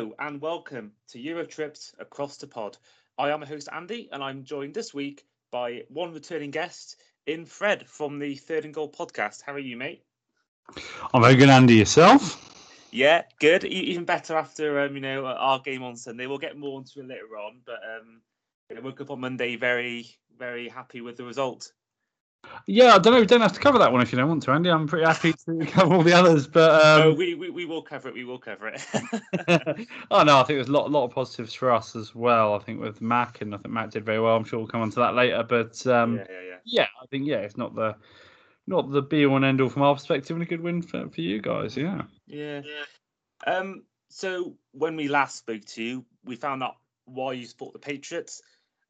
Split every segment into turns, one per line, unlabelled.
Hello and welcome to Euro Tripz Across the Pod. I am a host Andy and I'm joined this week by one returning guest in Fred from the Third and Goal podcast. How are you, mate?
I'm very good, Andy. Yourself?
Yeah, good. Even better after um, you know our game on Sunday. We'll get more into it later on, but um, I woke up on Monday very, very happy with the result.
Yeah, I don't know. We don't have to cover that one if you don't want to, Andy. I'm pretty happy to cover all the others, but um...
no, we, we we will cover it. We will cover it.
oh no, I think there's a lot lot of positives for us as well. I think with Mac, and I think Mac did very well. I'm sure we'll come on to that later, but um, yeah, yeah, yeah. yeah, I think yeah, it's not the not the be all and end all from our perspective, and a good win for, for you guys. Yeah.
Yeah. Yeah. Um. So when we last spoke to you, we found out why you support the Patriots.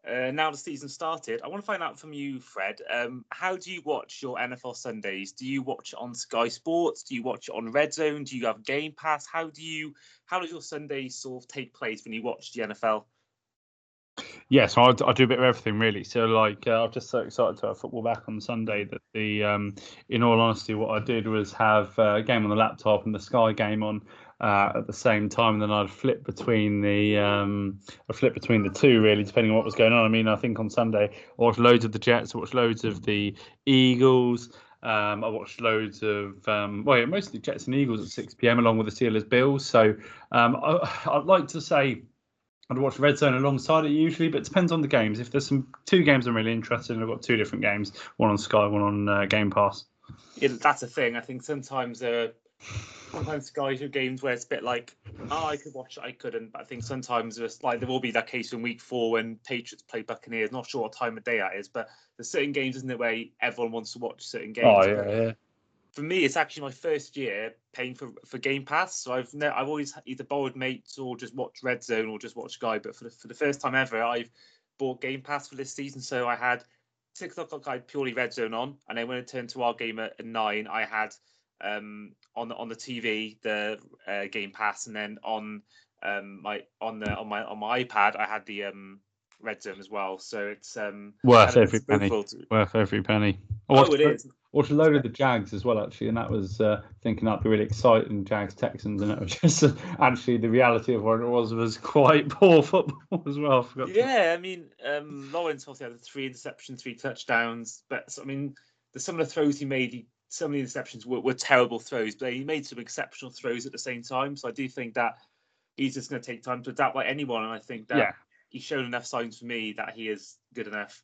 Uh, now the season started, I want to find out from you, Fred. Um, how do you watch your NFL Sundays? Do you watch on Sky Sports? Do you watch on Red Zone? Do you have Game Pass? How do you? How does your Sunday sort of take place when you watch the NFL?
Yeah, so I, I do a bit of everything really. So like, uh, I'm just so excited to have football back on Sunday that the, um, in all honesty, what I did was have uh, a game on the laptop and the Sky game on uh, at the same time, and then I'd flip between the um, I flip between the two really, depending on what was going on. I mean, I think on Sunday I watched loads of the Jets, I watched loads of the Eagles. Um, I watched loads of um, well, yeah, mostly Jets and Eagles at 6 p.m. along with the Steelers Bills. So um, I, I'd like to say I'd watch Red Zone alongside it usually, but it depends on the games. If there's some two games I'm really interested in, I've got two different games, one on Sky, one on uh, Game Pass.
Yeah, that's a thing. I think sometimes uh, sometimes Sky do games where it's a bit like, oh, I could watch it, I couldn't. But I think sometimes it's like there will be that case in week four when Patriots play Buccaneers. Not sure what time of day that is, but there's certain games, isn't there, where everyone wants to watch certain games.
Oh yeah, yeah.
For me, it's actually my first year paying for, for Game Pass, so I've ne- I've always either borrowed mates or just watched Red Zone or just watched Sky. But for the for the first time ever, I've bought Game Pass for this season, so I had six o'clock I had purely Red Zone on, and then when it turned to our game at, at nine, I had um, on the on the TV the uh, Game Pass, and then on um, my on the on my on my iPad I had the um, Red Zone as well. So it's um,
worth every penny. To... Worth every penny.
I watched, oh, it is.
Watched a load of the Jags as well, actually, and that was uh, thinking that'd be really exciting. Jags Texans, and it was just uh, actually the reality of what it was was quite poor football as well.
I yeah, I mean, um, Lawrence obviously had three interceptions, three touchdowns, but I mean, the, some of the throws he made, he some of the interceptions were, were terrible throws, but he made some exceptional throws at the same time. So I do think that he's just going to take time to adapt like anyone, and I think that yeah. he's shown enough signs for me that he is good enough.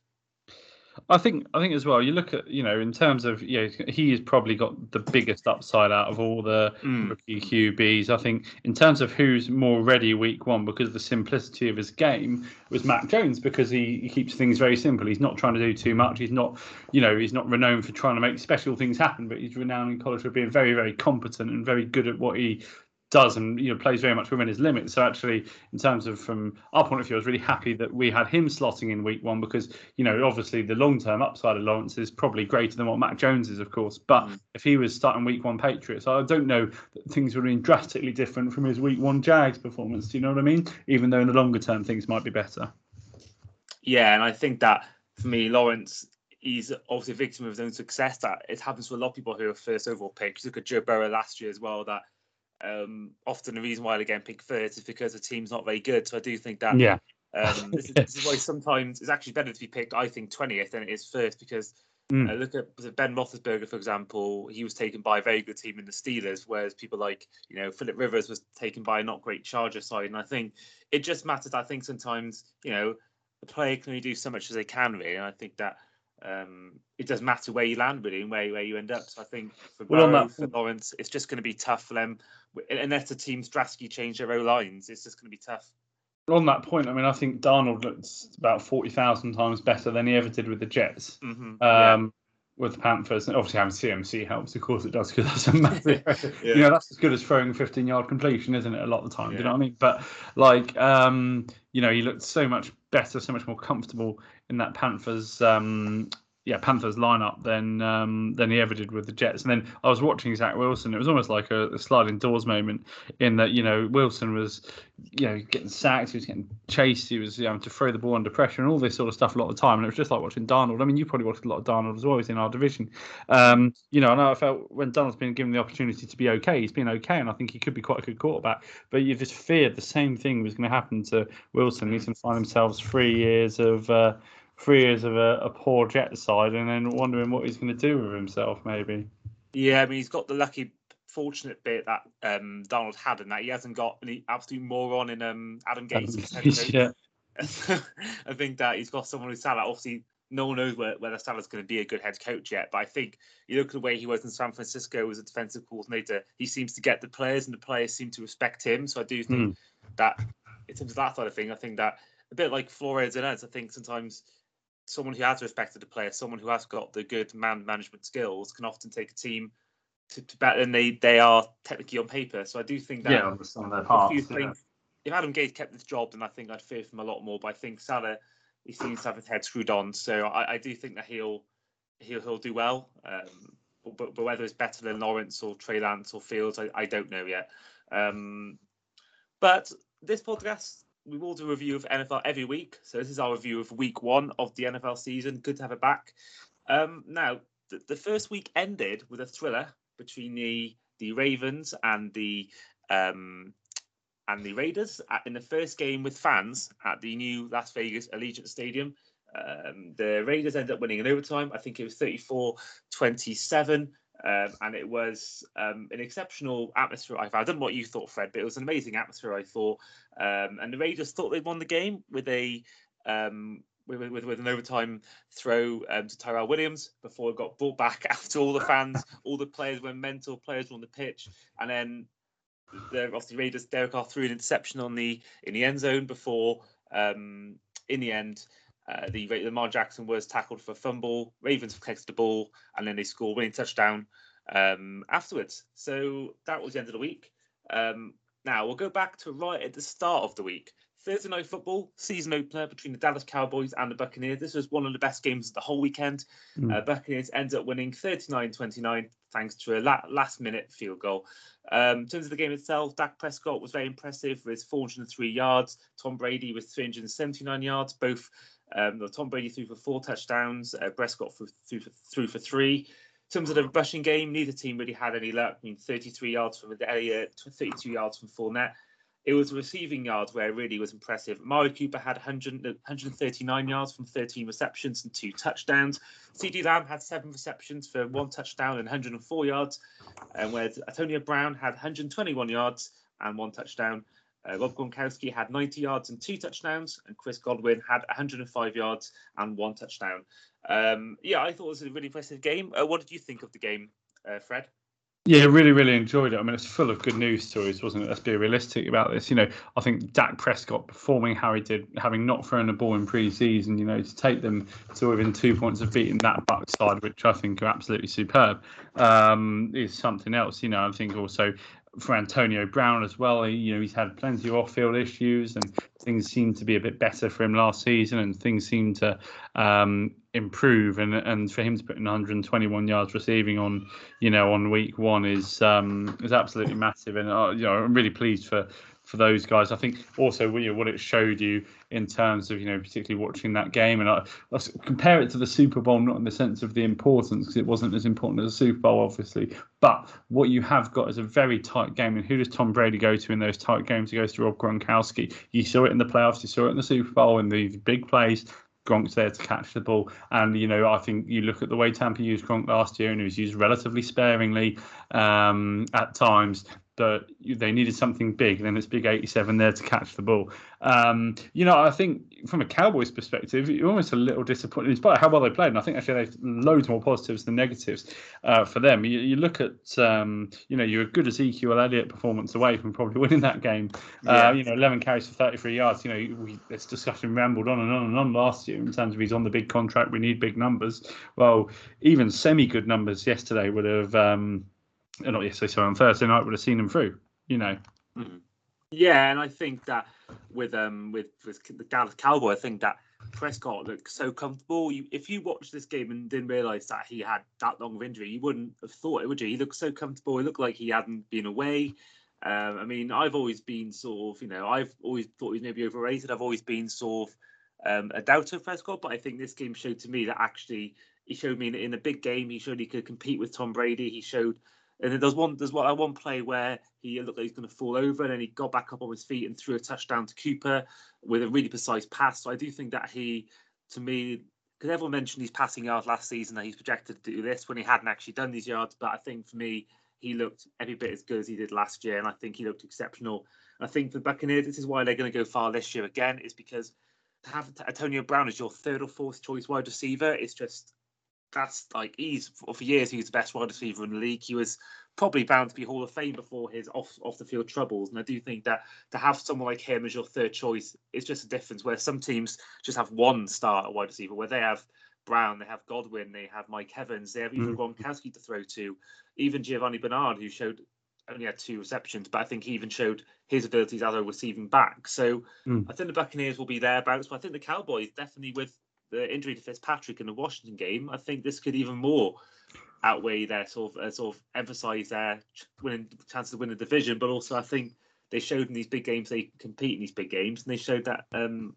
I think I think as well. You look at you know in terms of you know he has probably got the biggest upside out of all the mm. rookie QBs. I think in terms of who's more ready week one because of the simplicity of his game was Mac Jones because he, he keeps things very simple. He's not trying to do too much. He's not you know he's not renowned for trying to make special things happen, but he's renowned in college for being very very competent and very good at what he does and you know plays very much within his limits. So actually, in terms of from our point of view, I was really happy that we had him slotting in week one because you know obviously the long term upside of Lawrence is probably greater than what Mac Jones is, of course. But mm. if he was starting week one Patriots, I don't know that things would have been drastically different from his week one Jags performance. Do you know what I mean? Even though in the longer term things might be better.
Yeah, and I think that for me, Lawrence he's obviously a victim of his own success. That it happens to a lot of people who are first overall picks. Look at Joe Burrow last year as well. That um, often the reason why they get picked first is because the team's not very good. So I do think that
yeah.
Um, this, is, this, is, why sometimes it's actually better to be picked, I think, 20th than it is first because mm. uh, look at Ben Roethlisberger, for example. He was taken by a very good team in the Steelers, whereas people like, you know, Philip Rivers was taken by a not great Charger side. And I think it just matters. I think sometimes, you know, the player can only do so much as they can, really. And I think that um, it doesn't matter where you land really and where, where you end up. So I think for, well, Burrow, for Lawrence, it's just going to be tough for them unless the team's drastically change their O lines. It's just going to be tough.
On that point, I mean, I think Darnold looks about forty thousand times better than he ever did with the Jets. Mm-hmm. Um, yeah. With the Panthers, and obviously having CMC helps. Of course, it does because that's a massive. yeah. You know, that's as good as throwing a fifteen-yard completion, isn't it? A lot of the time, yeah. do you know what I mean? But like, um, you know, he looked so much better, so much more comfortable in that Panthers um, yeah Panthers lineup than um, than he ever did with the Jets. And then I was watching Zach Wilson. It was almost like a, a, sliding doors moment in that you know Wilson was you know getting sacked, he was getting chased, he was having you know, to throw the ball under pressure and all this sort of stuff a lot of time. And it was just like watching Darnold. I mean, you probably watched a lot of Darnold as well. He's in our division. Um, you know, I know I felt when Darnold's been given the opportunity to be okay, he's been okay, and I think he could be quite a good quarterback. But you just feared the same thing was going to happen to Wilson. He's going to find themselves three years of uh, three years of a, a poor Jet side, and then wondering what he's going to do with himself, maybe.
Yeah, I mean, he's got the lucky, fortunate bit that um, Darnold had in that he hasn't got any absolute moron in um, Adam Gase. yeah. I think that he's got someone who's Saleh. Obviously, no one knows whether Saleh's going to be a good head coach yet. But I think you look at the way he was in San Francisco as a defensive coordinator, he seems to get the players, and the players seem to respect him. So I do think mm. that, in terms of that sort of thing, I think that a bit like Flores and Eds, I think sometimes someone who has respected the player, someone who has got the good man management skills, can often take a team to, to better than they, they are technically on paper. So I do think that
yeah, on their parts,
if, yeah. if Adam Gase kept this job, then I think I'd fear him a lot more. But I think Saleh, he seems to have his head screwed on, so I, I do think that he'll he'll he'll do well. Um, but, but whether it's better than Lawrence or Trey Lance or Fields, I, I don't know yet. Um, but this podcast we will do a review of NFL every week. So this is our review of week one of the NFL season. Good to have it back. Um, now, the, first week ended with a thriller between the the Ravens and the um, and the Raiders in the first game with fans at the new Las Vegas Allegiant Stadium. Um, the Raiders ended up winning in overtime. I think it was 34 27. Um, and it was um, an exceptional atmosphere. I, don't know what you thought, Fred, but it was an amazing atmosphere. I thought, um, and the Raiders thought they'd won the game with a um, with, with, with, an overtime throw um, to Tyrell Williams before it got brought back after all the fans, all the players went mental, players were on the pitch, and then the obviously Raiders Derek Carr threw an interception on the in the end zone before um, in the end uh, the Lamar Jackson was tackled for a fumble. Ravens collected the ball, and then they scored winning touchdown um, afterwards. So that was the end of the week. Um, now we'll go back to right at the start of the week. Thursday night football season opener between the Dallas Cowboys and the Buccaneers. This was one of the best games of the whole weekend. Mm. Uh, Buccaneers ended up winning 39-29 thanks to a la- last-minute field goal. Um, in terms of the game itself, Dak Prescott was very impressive with 403 yards. Tom Brady with 379 yards. Both um, Tom Brady threw for four touchdowns. Uh, Prescott threw for, threw for three. In terms of the rushing game, neither team really had any luck. I mean, 33 yards from the Elliott, 32 yards from Fournette. It was receiving yards where it really was impressive. Amari Cooper had 100, 139 yards from 13 receptions and two touchdowns. CeeDee Lamb had seven receptions for one touchdown and 104 yards. And where Antonio Brown had 121 yards and one touchdown. Uh, Rob Gronkowski had 90 yards and two touchdowns, and Chris Godwin had 105 yards and one touchdown. Um, yeah, I thought it was a really impressive game. Uh, what did you think of the game, uh, Fred?
Yeah, really, really enjoyed it. I mean, it's full of good news stories, wasn't it? Let's be realistic about this. You know, I think Dak Prescott performing how he did, having not thrown a ball in pre-season, you know, to take them to within two points of beating that Buck side, which I think are absolutely superb, um, is something else. You know, I think also for Antonio Brown as well. You know, he's had plenty of off-field issues, and things seem to be a bit better for him last season, and things seem to um, improve. And and for him to put in 121 yards receiving on, you know, on week one is um, is absolutely massive. And uh, you know, I'm really pleased for for those guys. I think also you know, what it showed you in terms of you know particularly watching that game, and I, I compare it to the Super Bowl, not in the sense of the importance because it wasn't as important as the Super Bowl, obviously, but what you have got is a very tight game. And who does Tom Brady go to in those tight games? He goes to Rob Gronkowski. You saw it in the playoffs, you saw it in the Super Bowl in the big plays. Gronk's there to catch the ball. And, you know, I think you look at the way Tampa used Gronk last year and he was used relatively sparingly um, at times but they needed something big. Then it's big 87 there to catch the ball. Um, you know, I think from a Cowboys perspective, you're almost a little disappointed, in spite of how well they played. And I think actually they've loads more positives than negatives uh, for them. You, you look at, um, you know, you're a good Ezekiel Elliott performance away from probably winning that game. Uh, yeah. Uh, you know, 11 carries for 33 yards. You know, we, this discussion rambled on and on and on last year in terms of he's on the big contract. We need big numbers. Well, even semi good numbers yesterday would have. Um, not yesterday, sorry, on Thursday night would have seen them through. You know.
Mm-hmm. Yeah, and I think that with um with with the Dallas Cowboy, I think that Prescott looked so comfortable. You, if you watched this game and didn't realise that he had that long of injury, you wouldn't have thought it, would you? He looked so comfortable. He looked like he hadn't been away. Um, I mean, I've always been sort of, you know, I've always thought he was maybe overrated. I've always been sort of um, a doubter of Prescott, but I think this game showed to me that actually he showed me in a big game. He showed he could compete with Tom Brady. He showed and then there's one there's one, one play where he looked like he's going to fall over, and then he got back up on his feet and threw a touchdown to Cooper with a really precise pass. So I do think that he, to me, because everyone mentioned his passing yards last season that he's projected to do this when he hadn't actually done these yards. But I think for me, he looked every bit as good as he did last year, and I think he looked exceptional. I think for Buccaneers, this is why they're going to go far this year again, is because to have Antonio Brown as your third or fourth choice wide receiver is just that's like he's for years he was the best wide receiver in the league. He was probably bound to be Hall of Fame before his off off the field troubles. And I do think that to have someone like him as your third choice is just a difference. Where some teams just have one star at wide receiver, where they have Brown, they have Godwin, they have Mike Evans, they have even mm. Gronkowski to throw to, even Giovani Bernard, who showed only had two receptions, but I think he even showed his abilities as a receiving back. So mm. I think the Buccaneers will be thereabouts, but I think the Cowboys definitely with the injury to Fitzpatrick in the Washington game, I think this could even more outweigh their sort of uh, sort of emphasize their winning chances to win the division. But also, I think they showed in these big games they compete in these big games, and they showed that um,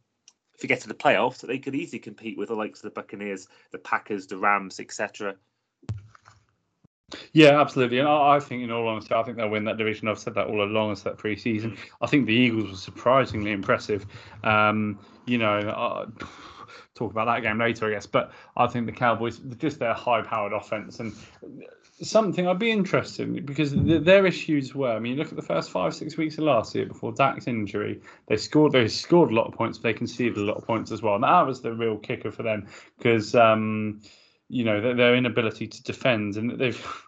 if you get to the playoffs, that they could easily compete with the likes of the Buccaneers, the Packers, the Rams, etc.
Yeah, absolutely. And I, I, think, in all honesty, I think they'll win that division. I've said that all along as that preseason. I think the Eagles were surprisingly impressive. Um, you know, talk about that game later, I guess. But I think the Cowboys, just their high-powered offense, and something I'd be interested in because their issues were. I mean, look at the first five, six weeks of last year before Dak's injury. They scored, they scored a lot of points, but they conceded a lot of points as well. And that was the real kicker for them because. Um, you know their, their inability to defend, and they've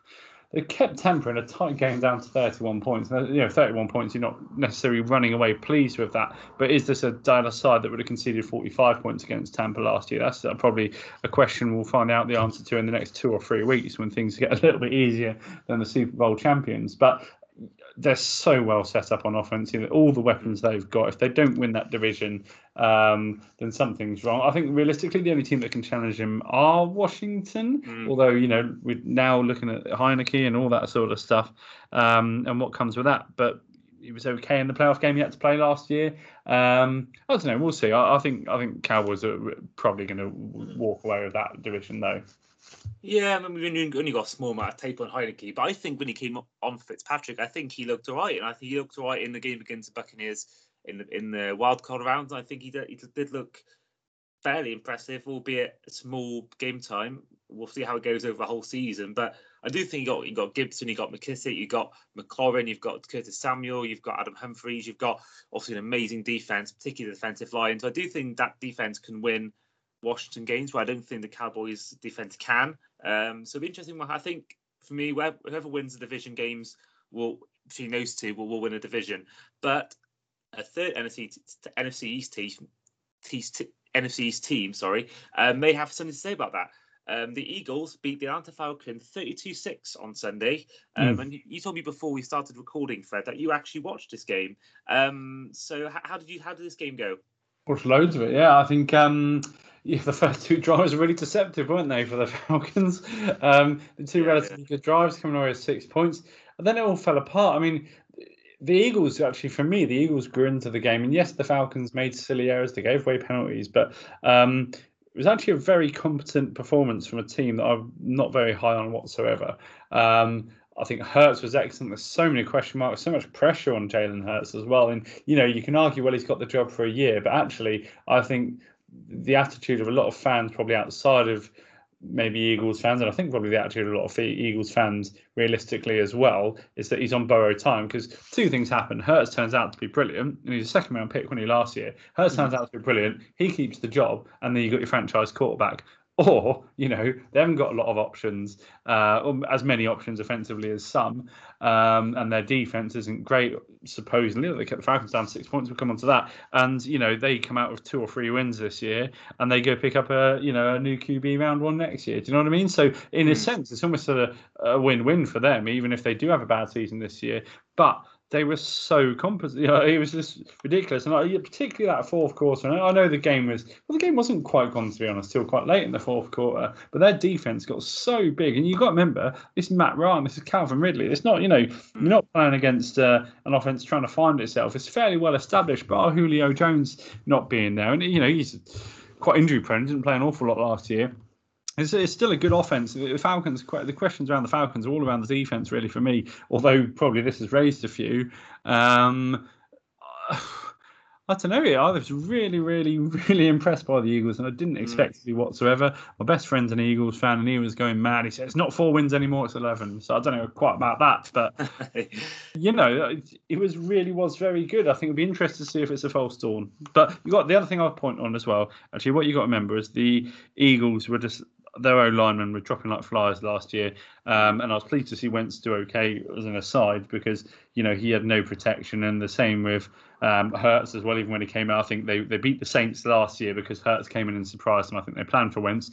they kept Tampa in a tight game down to 31 points. You know, 31 points, you're not necessarily running away pleased with that. But is this a Dallas side that would have conceded 45 points against Tampa last year? That's uh, probably a question we'll find out the answer to in the next two or three weeks when things get a little bit easier than the Super Bowl champions. But they're so well set up on offense. All the weapons they've got. If they don't win that division, um, then something's wrong. I think realistically, the only team that can challenge him are Washington. Mm. Although you know we're now looking at Heinicke and all that sort of stuff, um, and what comes with that. But he was okay in the playoff game he had to play last year. Um, I don't know. We'll see. I, I think I think Cowboys are probably going to walk away with that division though.
Yeah, I mean, we've only got a small amount of tape on Heinicke, but I think when he came on Fitzpatrick, I think he looked all right, and I think he looked all right in the game against the Buccaneers in the in the wild card rounds. I think he did, he did look fairly impressive, albeit a small game time. We'll see how it goes over the whole season, but I do think you got you got Gibson, you got McKissic, you got McLaurin, you've got Curtis Samuel, you've got Adam Humphries, you've got obviously an amazing defense, particularly the defensive line. So I do think that defense can win Washington games where I don't think the Cowboys defense can. Um, so it'll be interesting. I think for me, whoever wins the division games will between those two will, will win a division. But a third NFC NFC East team, NFC East team, sorry, uh, may have something to say about that. Um, the Eagles beat the Atlanta Falcons 32-6 on Sunday. Um, mm. And you told me before we started recording, Fred, that you actually watched this game. Um, so how, how, did you how did this game go?
Watched loads of it. Yeah, I think um, yeah, the first two drives were really deceptive, weren't they, for the Falcons? Um, the two yeah, relatively yeah. good drives coming away with six points, and then it all fell apart. I mean, the Eagles actually, for me, the Eagles grew into the game, and yes, the Falcons made silly errors, they gave away penalties, but um, it was actually a very competent performance from a team that I'm not very high on whatsoever. Um, I think Hurts was excellent. There's so many question marks, so much pressure on Jalen Hurts as well. And you know, you can argue, well, he's got the job for a year, but actually, I think the attitude of a lot of fans, probably outside of maybe Eagles fans, and I think probably the attitude of a lot of Eagles fans, realistically as well, is that he's on borrowed time because two things happen. Hurts turns out to be brilliant, and he's a second round pick when he last year. Hurts mm-hmm. turns out to be brilliant. He keeps the job, and then you got your franchise quarterback or you know they haven't got a lot of options, uh, or as many options offensively as some, um, and their defense isn't great. Supposedly, they kept the Falcons down six points. We'll come on to that, and you know they come out with two or three wins this year, and they go pick up a you know a new QB round one next year. Do you know what I mean? So in a hmm. sense, it's almost a, a win-win for them, even if they do have a bad season this year. But they were so composite. You know, it was just ridiculous. And like, particularly that fourth quarter. And I know the game was well, the game wasn't quite gone to be honest, till quite late in the fourth quarter. But their defense got so big, and you've got to remember this is Matt Ryan, this is Calvin Ridley. It's not you know you're not playing against uh, an offense trying to find itself. It's fairly well established. But Julio Jones not being there, and you know he's quite injury prone. Didn't play an awful lot last year. It's, it's, still a good offense. The Falcons, the questions around the Falcons are all around the defense, really, for me. Although probably this has raised a few. Um, I don't know. Yeah, I was really, really, really impressed by the Eagles, and I didn't mm. expect mm. to be whatsoever. My best friend's an Eagles fan, and he was going mad. He said it's not four wins anymore; it's eleven. So I don't know quite about that, but you know, it, it, was really was very good. I think it'd be interesting to see if it's a false dawn. But you got the other thing I'll point on as well. Actually, what you got to remember is the Eagles were just their own linemen were dropping like flies last year, um, and I was pleased to see Wentz do okay as an aside because you know he had no protection, and the same with um, Hurts as well. Even when he came out, I think they they beat the Saints last year because Hurts came in and surprised them. I think they planned for Wentz.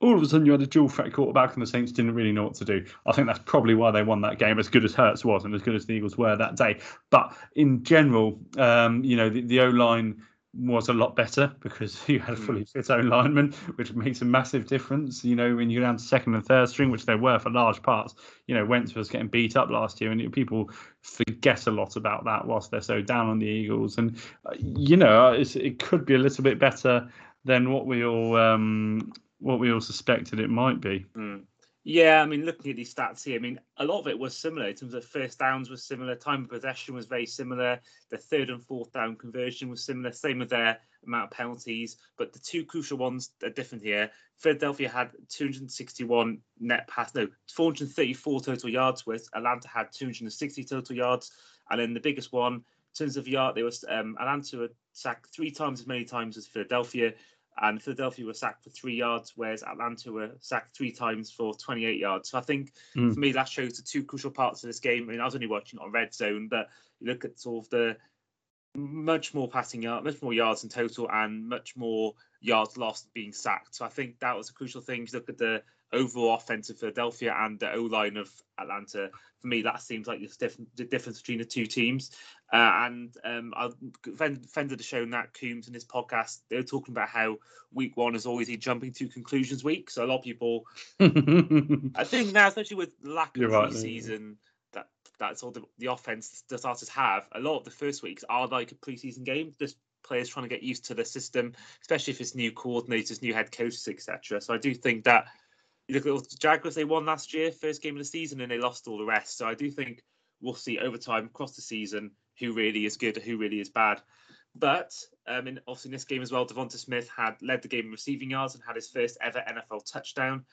All of a sudden, you had a dual threat quarterback, and the Saints didn't really know what to do. I think that's probably why they won that game, as good as Hurts was, and as good as the Eagles were that day. But in general, um, you know, the, the O line was a lot better because you had a fully hmm. fit own lineman, which makes a massive difference. You know, when you go down to second and third string, which they were for large parts, you know, Wentz was getting beat up last year, and people forget a lot about that whilst they're so down on the Eagles. And, uh, you know, it could be a little bit better than what we all um, what we all suspected it might be.
Mm. Yeah, I mean, looking at these stats here, I mean, a lot of it was similar. In terms of first downs was similar, time of possession was very similar, the third and fourth down conversion was similar, same with their amount of penalties, but the two crucial ones are different here. Philadelphia had 261 net pass, no, 434 total yards, whereas Atlanta had 260 total yards, and then the biggest one, in terms of yard, there was um, Atlanta sacked three times as many times as Philadelphia, and Philadelphia were sacked for three yards, whereas Atlanta were sacked three times for 28 yards. So I think mm. for me that shows the two crucial parts of this game. I mean, I was only watching on red zone, but you look at sort of the much more passing yard, much more yards in total, and much more yards lost being sacked. So I think that was a crucial thing. You look at the overall offense of Philadelphia and the O line of Atlanta. For me, that seems like the difference between the two teams. Uh, and um, I Fender has shown that Coombs in his podcast. They were talking about how week one is always a jumping to conclusions week. So a lot of people, I think now, especially with lack of You're preseason, right, that that's all the, the offense the starters have. A lot of the first weeks are like a preseason game. Just players trying to get used to the system, especially if it's new coordinators, new head coaches, etc. So I do think that you look at the Jaguars, they won last year, first game of the season, and they lost all the rest. So I do think we'll see over time across the season who really is good, or who really is bad. But um, in, obviously in this game as well, Devonta Smith had led the game in receiving yards and had his first ever NFL touchdown.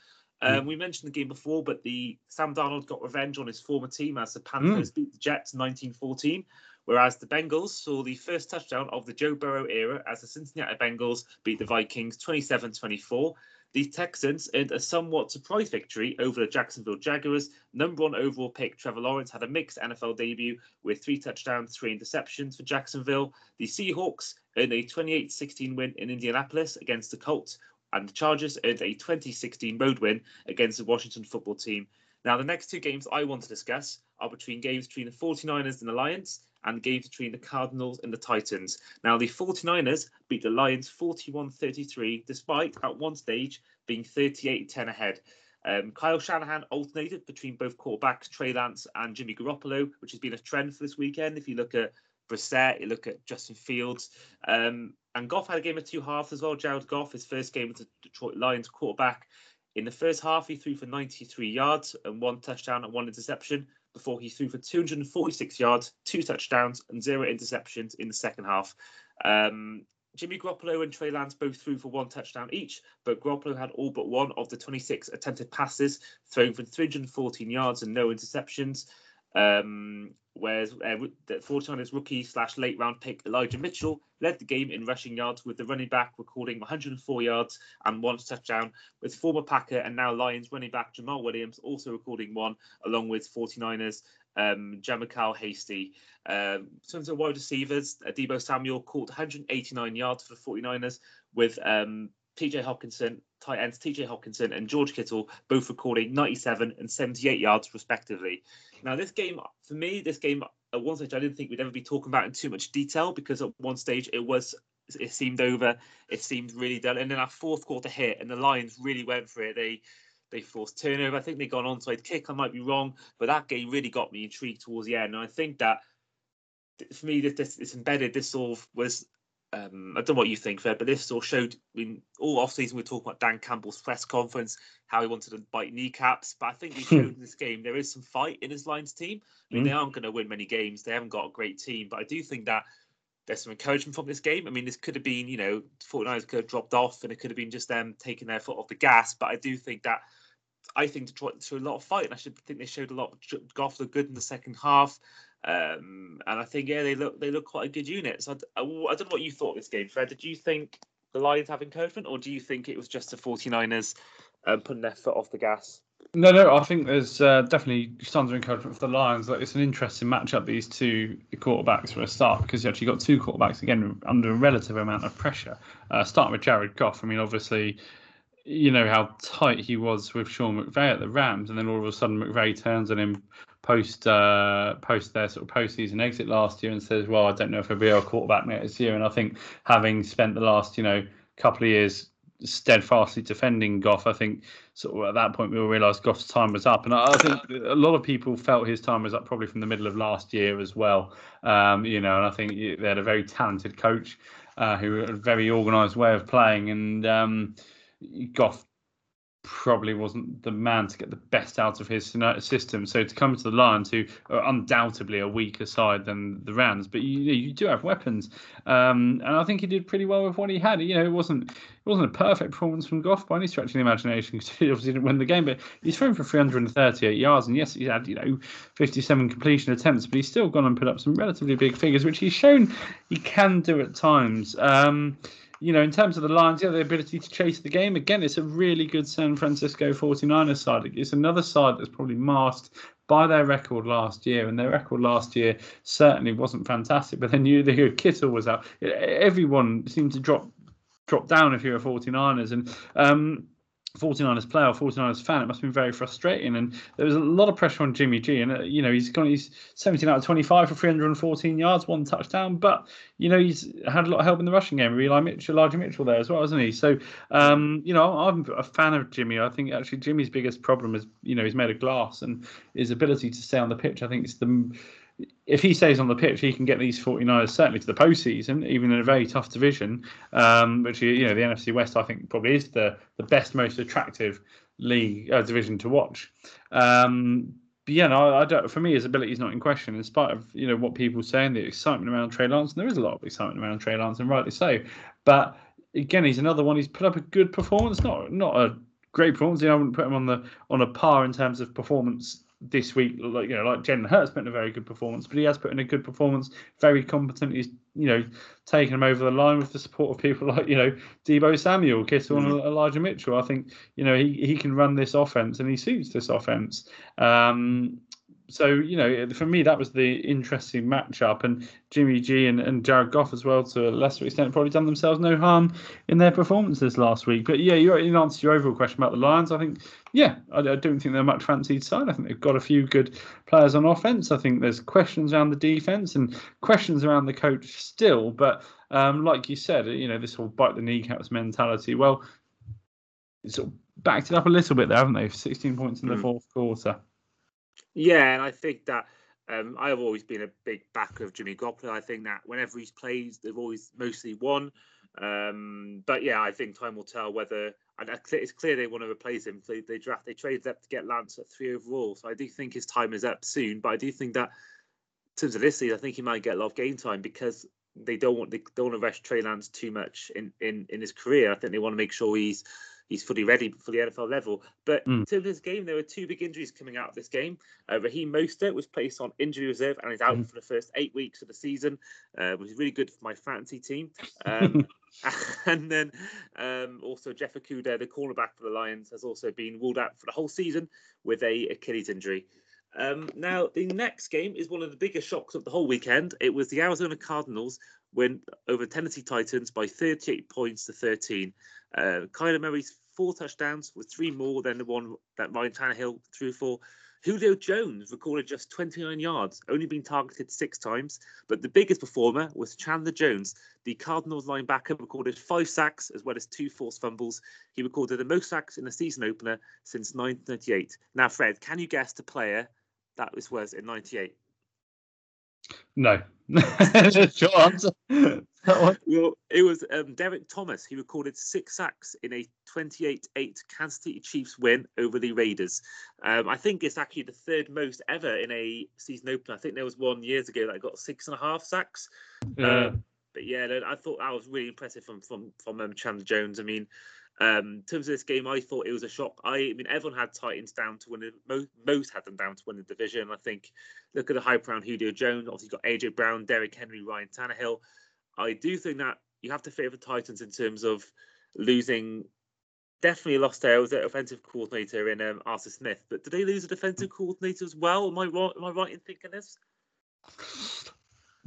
Um, mm. We mentioned the game before, but the Sam Darnold got revenge on his former team as the Panthers mm. beat the Jets 1914, whereas the Bengals saw the first touchdown of the Joe Burrow era as the Cincinnati Bengals beat the Vikings 27-24. The Texans earned a somewhat surprise victory over the Jacksonville Jaguars. Number one overall pick Trevor Lawrence had a mixed NFL debut with three touchdowns, three interceptions for Jacksonville. The Seahawks earned a 28 16 win in Indianapolis against the Colts, and the Chargers earned a 2016 road win against the Washington football team. Now, the next two games I want to discuss are between games between the 49ers and the Lions and games between the Cardinals and the Titans. Now, the 49ers beat the Lions 41 33, despite at one stage being 38 10 ahead. Um, Kyle Shanahan alternated between both quarterbacks, Trey Lance and Jimmy Garoppolo, which has been a trend for this weekend. If you look at Brissett, you look at Justin Fields, um, and Goff had a game of two halves as well. Jared Goff, his first game with the Detroit Lions quarterback. In the first half, he threw for 93 yards and one touchdown and one interception before he threw for 246 yards, two touchdowns, and zero interceptions in the second half. Um, Jimmy Garoppolo and Trey Lance both threw for one touchdown each, but Garoppolo had all but one of the 26 attempted passes, throwing for 314 yards and no interceptions. Um, whereas uh, the 49ers rookie slash late round pick Elijah Mitchell led the game in rushing yards with the running back recording 104 yards and one touchdown, with former Packer and now Lions running back Jamaal Williams also recording one, along with 49ers um, Hasty. Um, in terms of wide receivers, uh, Deebo Samuel caught 189 yards for the 49ers, with um, TJ Hockenson, tight ends TJ Hockenson and George Kittle both recording 97 and 78 yards respectively. Now, this game, for me, this game at one stage I didn't think we'd ever be talking about in too much detail because at one stage it was it seemed over, it seemed really done, and then our fourth quarter hit and the Lions really went for it. They they forced turnover. I think they got an onside kick. I might be wrong, but that game really got me intrigued towards the end. And I think that for me, this, this, this embedded, this sort of was um, I don't know what you think, Fred, but this all showed. in mean, all off season we talk about Dan Campbell's press conference, how he wanted to bite kneecaps, but I think he showed in this game there is some fight in his Lions team. I mean, mm. they aren't going to win many games. They haven't got a great team, but I do think that there's some encouragement from this game. I mean, this could have been, you know, 49ers could have dropped off, and it could have been just them taking their foot off the gas. But I do think that I think Detroit threw a lot of fight, and I should think they showed a lot. Goff looked good in the second half. Um, and I think yeah, they look they look quite a good unit. So I, I, I, don't know what you thought this game, Fred. Did you think the Lions have encouragement, or do you think it was just the 49ers um, putting their foot off the gas?
No, no, I think there's uh, definitely tons of encouragement for the Lions. Like it's an interesting matchup these two quarterbacks for a start because you actually got two quarterbacks again under a relative amount of pressure. Uh, starting with Jared Goff. I mean, obviously, you know how tight he was with Sean McVay at the Rams, and then all of a sudden McVay turns on him post uh, post their sort of postseason exit last year and says, "Well, I don't know if he'll be our quarterback next year." And I think having spent the last you know couple of years steadfastly defending Goff, I think sort of at that point we all realised Goff's time was up, and I, I, think a lot of people felt his time was up probably from the middle of last year as well. Um, you know, and I think they had a very talented coach uh, who had a very organised way of playing, and um, Goff probably wasn't the man to get the best out of his system. So to come to the Lions, who are undoubtedly a weaker side than the Rams, but you you do have weapons, um, and I think he did pretty well with what he had. You know, it wasn't it wasn't a perfect performance from Goff by any stretch of the imagination because he obviously didn't win the game, but he's thrown for 338 yards, and yes, he's had you know 57 completion attempts, but he's still gone and put up some relatively big figures, which he's shown he can do at times. Um, you know, in terms of the Lions, yeah, the ability to chase the game, again, it's a really good San Francisco 49ers side. It's another side that's probably masked by their record last year, and their record last year certainly wasn't fantastic. But then you, the Kittle was out. Everyone seemed to drop drop down if you're a 49ers, and um, 49ers player 49ers fan, it must have been very frustrating. And there was a lot of pressure on Jimmy G. And, uh, you know, he's gone, he's 17 out of 25 for 314 yards, one touchdown. But, you know, he's had a lot of help in the rushing game. Eli Mitchell, Elijah Mitchell there as well, isn't he? So, um, you know, I'm a fan of Jimmy. I think actually Jimmy's biggest problem is, you know, he's made of glass and his ability to stay on the pitch. I think it's the if he stays on the pitch, he can get these 49ers certainly to the postseason, even in a very tough division. Um, which you know, the NFC West, I think, probably is the the best, most attractive league uh, division to watch. Um, but yeah, no, I don't. For me, his ability is not in question, in spite of you know what people say and the excitement around Trey Lance. And there is a lot of excitement around Trey Lance, and rightly so. But again, he's another one. He's put up a good performance, not not a great performance. You know, I wouldn't put him on the on a par in terms of performance this week, like you know, like Jalen Hurts put in a very good performance, but he has put in a good performance, very competent. He's you know taken him over the line with the support of people like you know Deebo Samuel, Kittle, mm-hmm. and Elijah Mitchell. I think you know he he can run this offense and he suits this offense. Um, so you know, for me, that was the interesting matchup, and Jimmy G and, and Jared Goff as well, to a lesser extent, probably done themselves no harm in their performances last week. But yeah, you in answer to your overall question about the Lions, I think yeah, I, I don't think they're much fancied side. I think they've got a few good players on offense. I think there's questions around the defense and questions around the coach still, but um, like you said, you know, this whole bite the kneecaps mentality. Well, sort of backed it up a little bit there, haven't they? 16 points in the mm. fourth quarter.
Yeah, and I think that um, I've always been a big backer of Jimmy Garoppolo. I think that whenever he's played, they've always mostly won. Um, but yeah, I think time will tell whether. And it's clear they want to replace him. They, they draft, they traded up to get Lance at three overall. So I do think his time is up soon. But I do think that in terms of this season, I think he might get a lot of game time because they don't want they don't want to rush Trey Lance too much in in in his career. I think they want to make sure he's he's fully ready for the NFL level. But mm. to this game, there were two big injuries coming out of this game. Uh, Raheem Mostert was placed on injury reserve and is out mm. for the first eight weeks of the season, uh, which is really good for my fantasy team. Um, and then um, also Jeff Okudah, the cornerback for the Lions, has also been ruled out for the whole season with a Achilles injury. Um, now, the next game is one of the biggest shocks of the whole weekend. It was the Arizona Cardinals win over Tennessee Titans by 38 points to 13. Uh, Kyler Murray's four touchdowns, with three more than the one that Ryan Tannehill threw for. Julio Jones recorded just 29 yards, only being targeted six times. But the biggest performer was Chandler Jones. The Cardinals linebacker recorded five sacks as well as two forced fumbles. He recorded the most sacks in a season opener since 1998. Now, Fred, can you guess the player that this was in 98?
No. Short answer.
well, it was um, Derrick Thomas. He recorded six sacks in a 28 8 Kansas City Chiefs win over the Raiders. Um, I think it's actually the third most ever in a season opener. I think there was one years ago that got six and a half sacks. Yeah. Um, but yeah, I thought that was really impressive from from from um, Chandler Jones. I mean, um, in terms of this game, I thought it was a shock. I, I mean, everyone had Titans down to win. The, most, most had them down to win the division. I think look at the hype around Julio Jones. Obviously, you got AJ Brown, Derrick Henry, Ryan Tannehill. I do think that you have to favor the Titans in terms of losing. Definitely lost their was offensive coordinator in um, Arthur Smith, but did they lose a defensive coordinator as well? Am I right? Am I right in thinking this?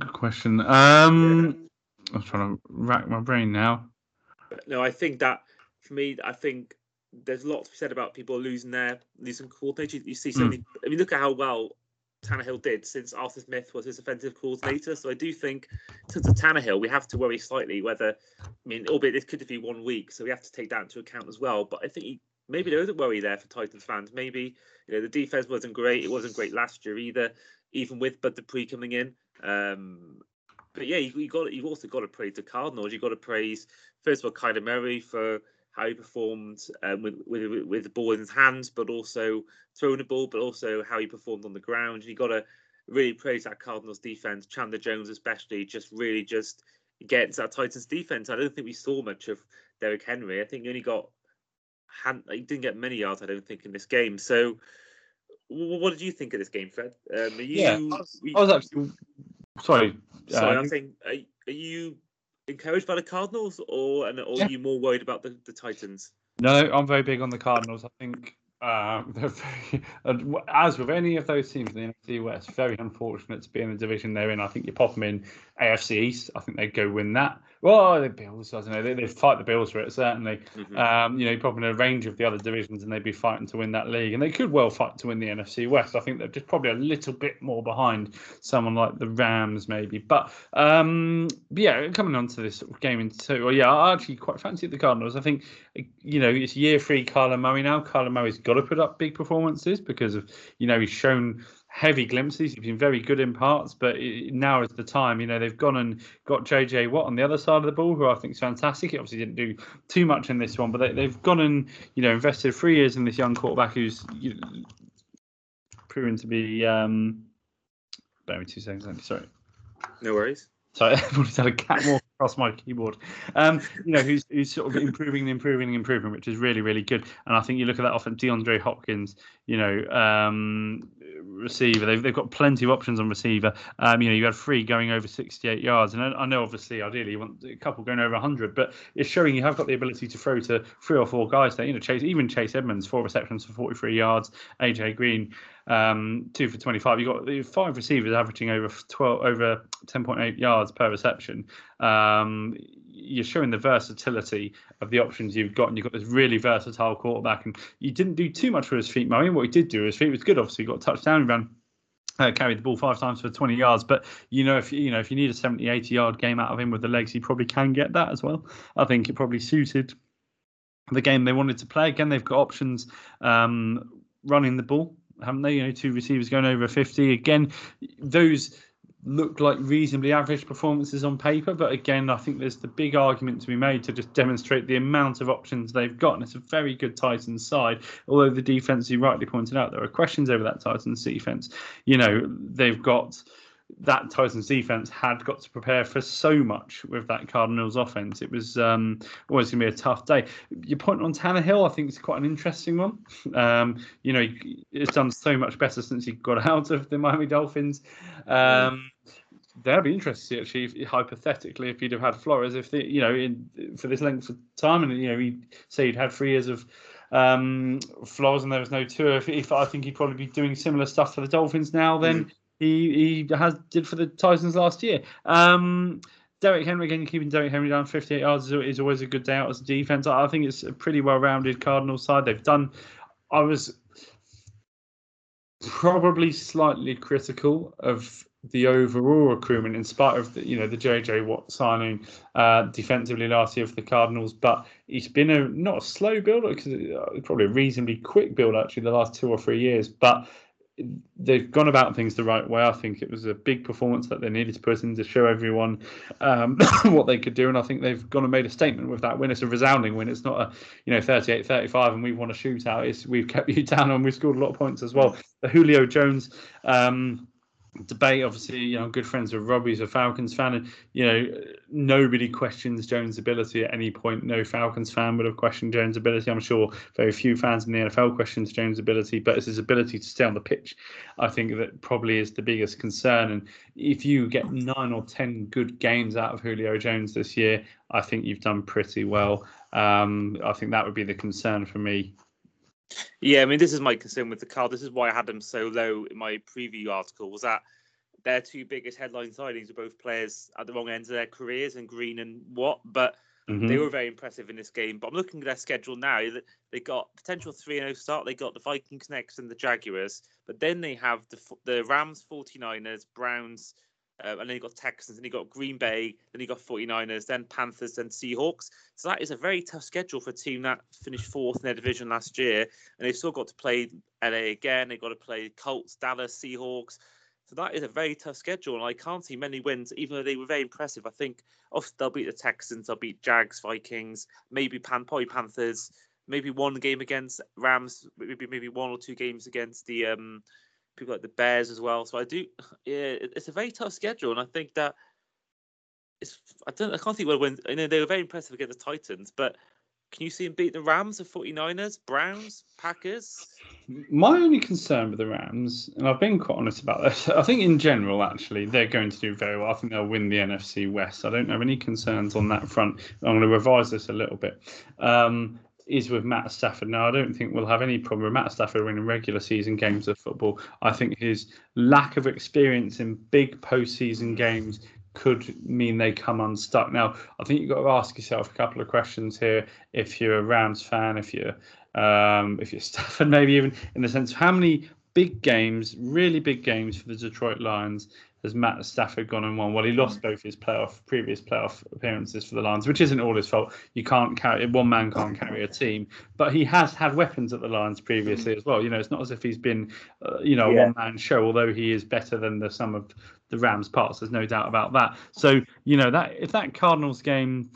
Good question. Um, yeah. I'm trying to rack my brain now.
No, I think that for me, I think there's lots to be said about people losing their losing coordinator. You see so mm. many. I mean, look at how well Tannehill did since Arthur Smith was his offensive coordinator. So I do think, in terms of Tannehill, we have to worry slightly whether, I mean, albeit this could be one week, so we have to take that into account as well. But I think he, maybe there is a worry there for Titans fans. Maybe you know the defense wasn't great. It wasn't great last year either, even with Bud Dupree coming in. Um, but yeah, you, you got you've also got to praise the Cardinals. You've got to praise first of all Kyler Murray for how he performed um, with, with with the ball in his hands, but also throwing the ball, but also how he performed on the ground. And you got to really praise that Cardinals defense, Chandler Jones especially, just really just gets that Titans defense. I don't think we saw much of Derrick Henry. I think he only got he didn't get many yards. I don't think in this game. So, what did you think of this game, Fred? Um, you,
yeah, I was, I was, actually sorry.
Sorry, uh, I think are, are you encouraged by the Cardinals, or and or yeah. are you more worried about the, the Titans?
No, I'm very big on the Cardinals. I think um, very, as with any of those teams in the NFC West, very unfortunate to be in the division they're in. I think you pop them in AFC East. I think they'd go win that. Well, the Bills, I don't know. They, they fight the Bills for it, certainly. Mm-hmm. Um, you know, pop in a range of the other divisions and they'd be fighting to win that league. And they could well fight to win the NFC West. I think they're just probably a little bit more behind someone like the Rams, maybe. But um, yeah, coming on to this game in two, well, yeah, I actually quite fancy the Cardinals. I think, you know, it's year three Kyler Murray now. Kyler Murray's got to put up big performances because of, you know, he's shown heavy glimpses. He's been very good in parts, but now is the time. You know, they've gone and got JJ Watt on the other side of the ball, who I think is fantastic. He obviously didn't do too much in this one, but they, have gone and you know invested three years in this young quarterback who's you know, proven to be. Um, bear me two seconds. Sorry.
No worries.
Sorry, everybody's had a cat walk across my keyboard. Um, you know, who's who's sort of improving and improving and improving, which is really, really good. And I think you look at that offense, DeAndre Hopkins, you know, um, receiver. They've, they've got plenty of options on receiver. Um, you know, you had three going over 68 yards, and I, I know obviously ideally you want a couple going over 100, but it's showing you have got the ability to throw to three or four guys there. You know, Chase even Chase Edmonds four receptions for 43 yards, AJ Green um, two for 25. You've got five receivers averaging over 12 over 10.8 yards per reception. Um, you're showing the versatility of the options you've got, and you've got this really versatile quarterback. And you didn't do too much for his feet, Murray. What he did do, his feet was good. Obviously, he got a touchdown, he ran. Uh, carried the ball five times for 20 yards, but you know if you know if you need a 70, 80 yard game out of him with the legs, he probably can get that as well. I think it probably suited the game they wanted to play. Again, they've got options um, running the ball, haven't they? You know, two receivers going over 50. Again, those look like reasonably average performances on paper, but again, I think there's the big argument to be made to just demonstrate the amount of options they've got. And it's a very good Titans side, although the defense, you rightly pointed out, there are questions over that Titans defense. You know, they've got that Titans defense had got to prepare for so much with that Cardinals offense. It was um, always going to be a tough day. Your point on Tannehill, I think, is quite an interesting one. Um, you know, it's done so much better since he got out of the Miami Dolphins. Um, that'd be interesting actually, if, hypothetically, if he'd have had Flores, if the, you know, in for this length of time, and you know, he say he'd had three years of um, Flores and there was no Tua. If, if, I think he'd probably be doing similar stuff for the Dolphins now, then. Mm he he has did for the Titans last year. Um, Derrick Henry again, keeping Derrick Henry down 58 yards is, always a good day out as a defense. I think it's a pretty well-rounded Cardinal side. They've done. I was probably slightly critical of the overall recruitment in spite of the you know the JJ Watt signing uh, defensively last year for the Cardinals, but it's been a not a slow build because uh, probably a reasonably quick build actually the last two or three years, but they've gone about things the right way. I think it was a big performance that they needed to put in to show everyone um, what they could do. And I think they've gone and made a statement with that win. It's a resounding win. It's not a, you know, 38 35 and we won a shootout. It's we've kept you down and we've scored a lot of points as well. The Julio Jones, um, debate. Obviously, you know, good friends with Robbie, who's a Falcons fan, and you know, nobody questions Jones' ability at any point. No Falcons fan would have questioned Jones' ability. I'm sure very few fans in the NFL questions Jones' ability, but it's his ability to stay on the pitch. I think that probably is the biggest concern. And if you get nine or ten good games out of Julio Jones this year, I think you've done pretty well. Um, I think that would be the concern for me
yeah, I mean, this is my concern with the card. This is why I had them so low in my preview article. Was that their two biggest headline signings were both players at the wrong ends of their careers, and Green and Watt, but mm-hmm. they were very impressive in this game. But I'm looking at their schedule now. That they got potential three 0 start. They got the Vikings next and the Jaguars, but then they have the the Rams, 49ers, Browns, uh, and then you got Texans, and you got Green Bay, then you got 49ers, then Panthers, then Seahawks. So that is a very tough schedule for a team that finished fourth in their division last year, and they've still got to play LA again. They've got to play Colts, Dallas, Seahawks. So that is a very tough schedule, and I can't see many wins, even though they were very impressive. I think oh, they'll beat the Texans, they'll beat Jags, Vikings, maybe Pan- probably Panthers, maybe one game against Rams, maybe maybe one or two games against the um, people like the Bears as well. So I do, yeah, it's a very tough schedule, and I think that it's. I don't. I can't think what wins. You know, they were very impressive against the Titans, but can you see them beat the Rams, the 49ers, Browns, Packers?
My only concern with the Rams, and I've been quite honest about this, I think in general, actually, they're going to do very well. I think they'll win the NFC West. I don't have any concerns on that front. I'm going to revise this a little bit. Um, is with Matt Stafford. Now, I don't think we'll have any problem with Matt Stafford winning regular season games of football. I think his lack of experience in big postseason games could mean they come unstuck. Now, I think you've got to ask yourself a couple of questions here. If you're a Rams fan, if you're um, if you're Stafford, maybe even in the sense of how many big games, really big games for the Detroit Lions has Matt Stafford gone and won? Well, he mm. lost both his playoff previous playoff appearances for the Lions, which isn't all his fault. You can't carry one man can't mm. carry a team, but he has had weapons at the Lions previously mm. as well. You know, it's not as if he's been, uh, you know, a yeah. one man show. Although he is better than the sum of the Rams' parts, there's no doubt about that. So you know that if that Cardinals game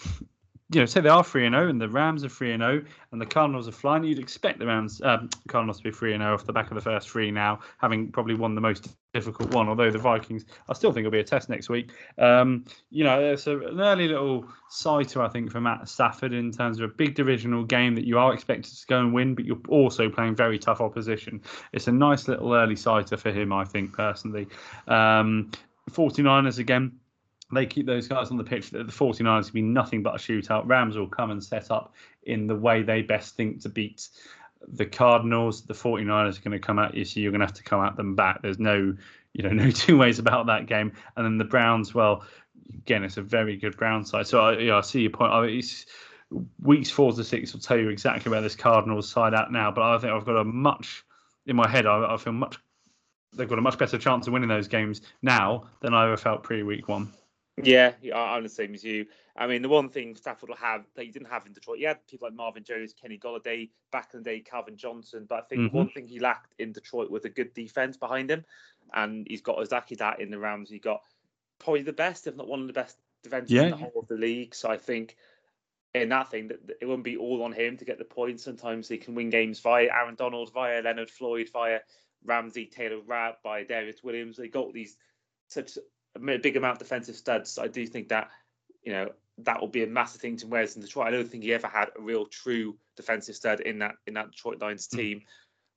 you know, say they are three and zero, oh and the Rams are three and zero, oh, and the Cardinals are flying. You'd expect the Rams, um, Cardinals to be three and zero oh off the back of the first three now, having probably won the most difficult one. Although the Vikings, I still think it'll be a test next week. Um, you know, it's a, an early little sighter, I think, for Matt Stafford in terms of a big divisional game that you are expected to go and win, but you're also playing very tough opposition. It's a nice little early sighter for him, I think, personally. Um, 49ers again they keep those guys on the pitch. The 49ers will be nothing but a shootout. Rams will come and set up in the way they best think to beat the Cardinals. The 49ers are going to come at you, so you're going to have to come at them back. There's no, you know, no two ways about that game. And then the Browns, well, again, it's a very good Brown side. So I, yeah, I see your point. I mean, weeks four to six will tell you exactly where this Cardinals side at now. But I think I've got a much in my head. I, I feel much. They've got a much better chance of winning those games now than I ever felt pre-week one.
Yeah, I'm the same as you. I mean, the one thing Stafford will have that he didn't have in Detroit, he had people like Marvin Jones, Kenny Golladay, back in the day, Calvin Johnson. But I think mm-hmm. one thing he lacked in Detroit was a good defense behind him, and he's got exactly that in the Rams. He got probably the best, if not one of the best defenses yeah. in the whole of the league. So I think in that thing that it wouldn't be all on him to get the points. Sometimes he can win games via Aaron Donald, via Leonard Floyd, via Ramsey, Taylor Rapp, by Darious Williams. They got these such a big amount of defensive studs. I do think that you know that will be a massive thing to Whereas in Detroit, I don't think he ever had a real true defensive stud in that in that Detroit Lions hmm. team.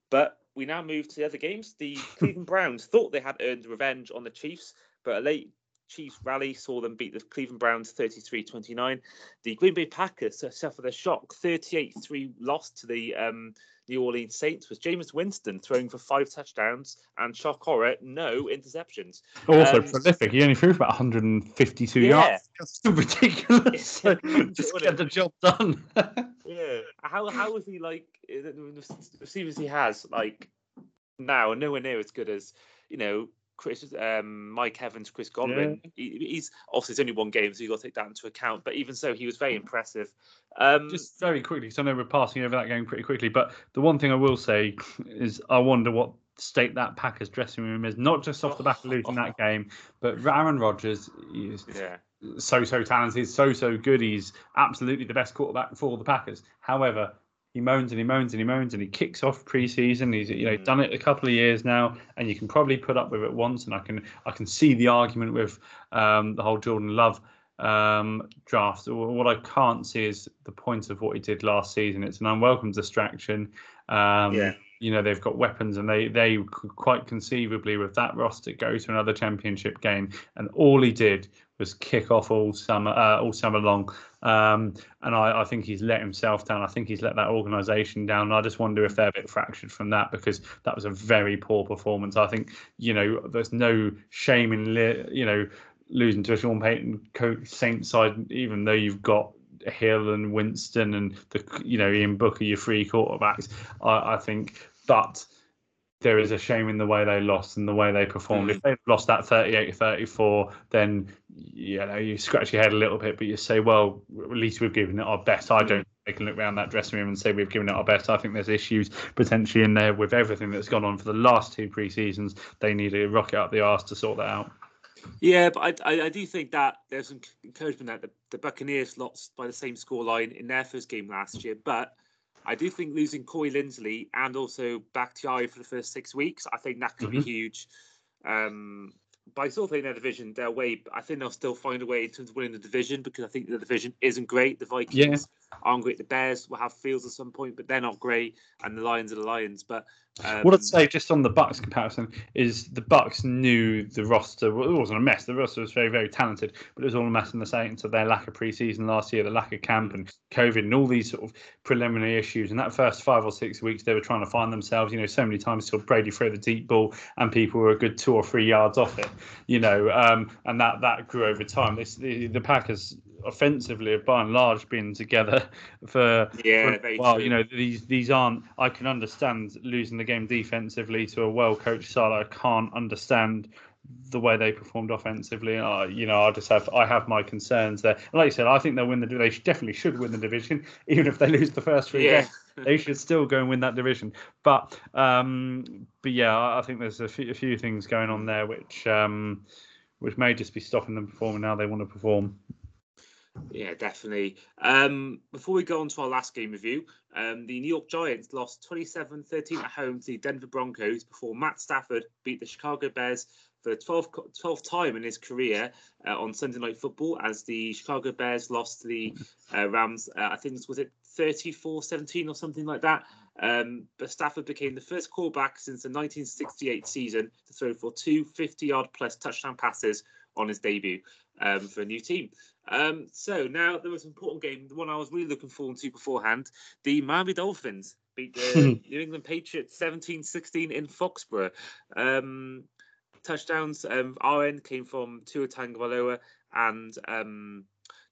But we now move to the other games. The Cleveland Browns thought they had earned revenge on the Chiefs, but a late Chiefs rally saw them beat the Cleveland Browns 33-29. The Green Bay Packers suffered a shock 38-3 loss to the um, New Orleans Saints was Jameis Winston throwing for five touchdowns and shock horror, no interceptions.
Also um, prolific. He only threw for about 152 yeah. yards. That's ridiculous. so just get the job done.
yeah. How how is he like the receivers he has like now nowhere near as good as you know Chris, um, Mike Evans, Chris Godwin. Yeah. He, he's obviously it's only one game, so you have got to take that into account. But even so, he was very impressive. Um,
Just very quickly, because I know we're passing over that game pretty quickly. But the one thing I will say is, I wonder what state that Packers dressing room is. Not just off the back of losing that game, but Aaron Rodgers is yeah. so so talented, so so good. He's absolutely the best quarterback for the Packers. However, he moans and he moans and he moans and he kicks off preseason. He's you know mm. done it a couple of years now, and you can probably put up with it once. And I can I can see the argument with um, the whole Jordan Love um, draft. What I can't see is the point of what he did last season. It's an unwelcome distraction. Um, yeah. You know they've got weapons, and they they could quite conceivably with that roster go to another championship game. And all he did was kick off all summer uh, all summer long. Um, and I, I, think he's let himself down. I think he's let that organisation down. And I just wonder if they're a bit fractured from that because that was a very poor performance. I think you know there's no shame in you know losing to a Sean Payton coach Saints side, even though you've got Hill and Winston and the you know Ian Booker, your three quarterbacks. I, I think, but there is a shame in the way they lost and the way they performed. Mm. If they've lost that 38 34, then you know you scratch your head a little bit, but you say, well, at least we've given it our best. I mm. don't they can look around that dressing room and say we've given it our best. I think there's issues potentially in there with everything that's gone on for the last two pre seasons. They need a rocket up the arse to sort that out.
Yeah, but I, I, I do think that there's some encouragement that the, the Buccaneers lost by the same scoreline in their first game last year, but I do think losing Corey Linsley and also Bakhtiari for the first six weeks, I think that could mm-hmm. be huge. Um, but I still think their division, their way, I think they'll still find a way in terms of winning the division because I think the division isn't great. The Vikings yeah. aren't great. The Bears will have Fields at some point, but they're not great. And the Lions are the Lions. But
um, what I'd say just on the Bucks comparison is the Bucks knew the roster. Well, it wasn't a mess. The roster was very, very talented, but it was all a mess in the sense of their lack of preseason last year, the lack of camp and COVID and all these sort of preliminary issues. And that first five or six weeks, they were trying to find themselves. You know, so many times saw Brady throw the deep ball, and people were a good two or three yards off it. You know, um, and that that grew over time. This, the, the Packers offensively have by and large been together for,
yeah,
for well, you know, these these aren't. I can understand losing the game defensively to a well coached side. I can't understand the way they performed offensively. Uh, you know, I just have I have my concerns there. And like you said, I think they'll win the. They definitely should win the division, even if they lose the first three yeah. games. They should still go and win that division. But um, but yeah, I think there's a few, a few things going on there which um, which may just be stopping them performing now they want to perform.
Yeah, definitely. Um, before we go on to our last game review, um, the New York Giants lost 27 13 at home to the Denver Broncos before Matt Stafford beat the Chicago Bears for the 12th, 12th time in his career uh, on Sunday Night Football as the Chicago Bears lost to the uh, Rams. Uh, I think was it 34 17 or something like that. Um, but Stafford became the first quarterback since the 1968 season to throw for two 50 yard plus touchdown passes on his debut um, for a new team. Um, so now there was an important game, the one I was really looking forward to beforehand. The Miami Dolphins beat the New England Patriots 17-16 in Foxborough. Um, touchdowns, um, our end came from Tua Tagovailoa and um,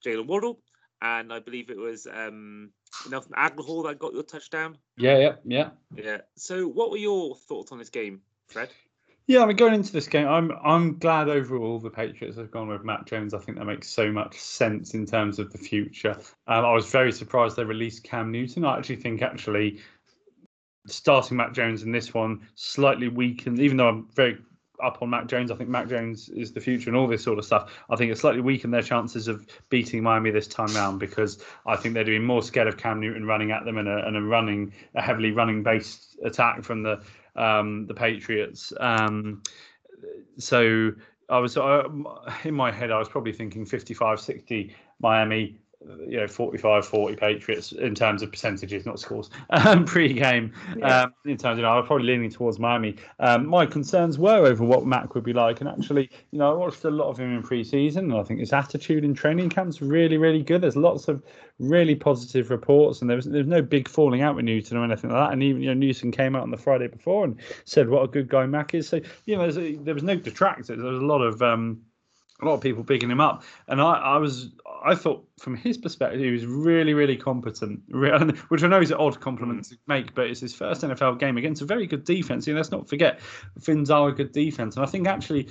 Jaylen Waddle, and I believe it was um, Nelson Agholor that got your touchdown.
Yeah, yeah, yeah.
Yeah. So, what were your thoughts on this game, Fred?
Yeah, I mean, going into this game, I'm I'm glad overall the Patriots have gone with Mac Jones. I think that makes so much sense in terms of the future. Um, I was very surprised they released Cam Newton. I actually think actually starting Mac Jones in this one slightly weakened, even though I'm very up on Mac Jones. I think Mac Jones is the future and all this sort of stuff. I think it slightly weakened their chances of beating Miami this time round because I think they'd be more scared of Cam Newton running at them and a, and a running a heavily running based attack from the um, the Patriots. Um, so I was uh, in my head, I was probably thinking 55 60 Miami. You know 45 40 patriots in terms of percentages not scores um, pre-game yeah. um, in terms of you know, i was probably leaning towards miami. Um, my concerns were over what mac would be like and actually you know i watched a lot of him in pre-season and i think his attitude in training camp's really really good. There's lots of really positive reports and there was there's no big falling out with newton or anything like that and even you know newton came out on the friday before and said what a good guy mac is. So you know a, there was no detractors. There was a lot of um, a lot of people picking him up, and I, I was I thought from his perspective he was really really competent, which I know is an odd compliment to make, but it's his first NFL game against a very good defense. And let's not forget Finns are a good defense, and I think actually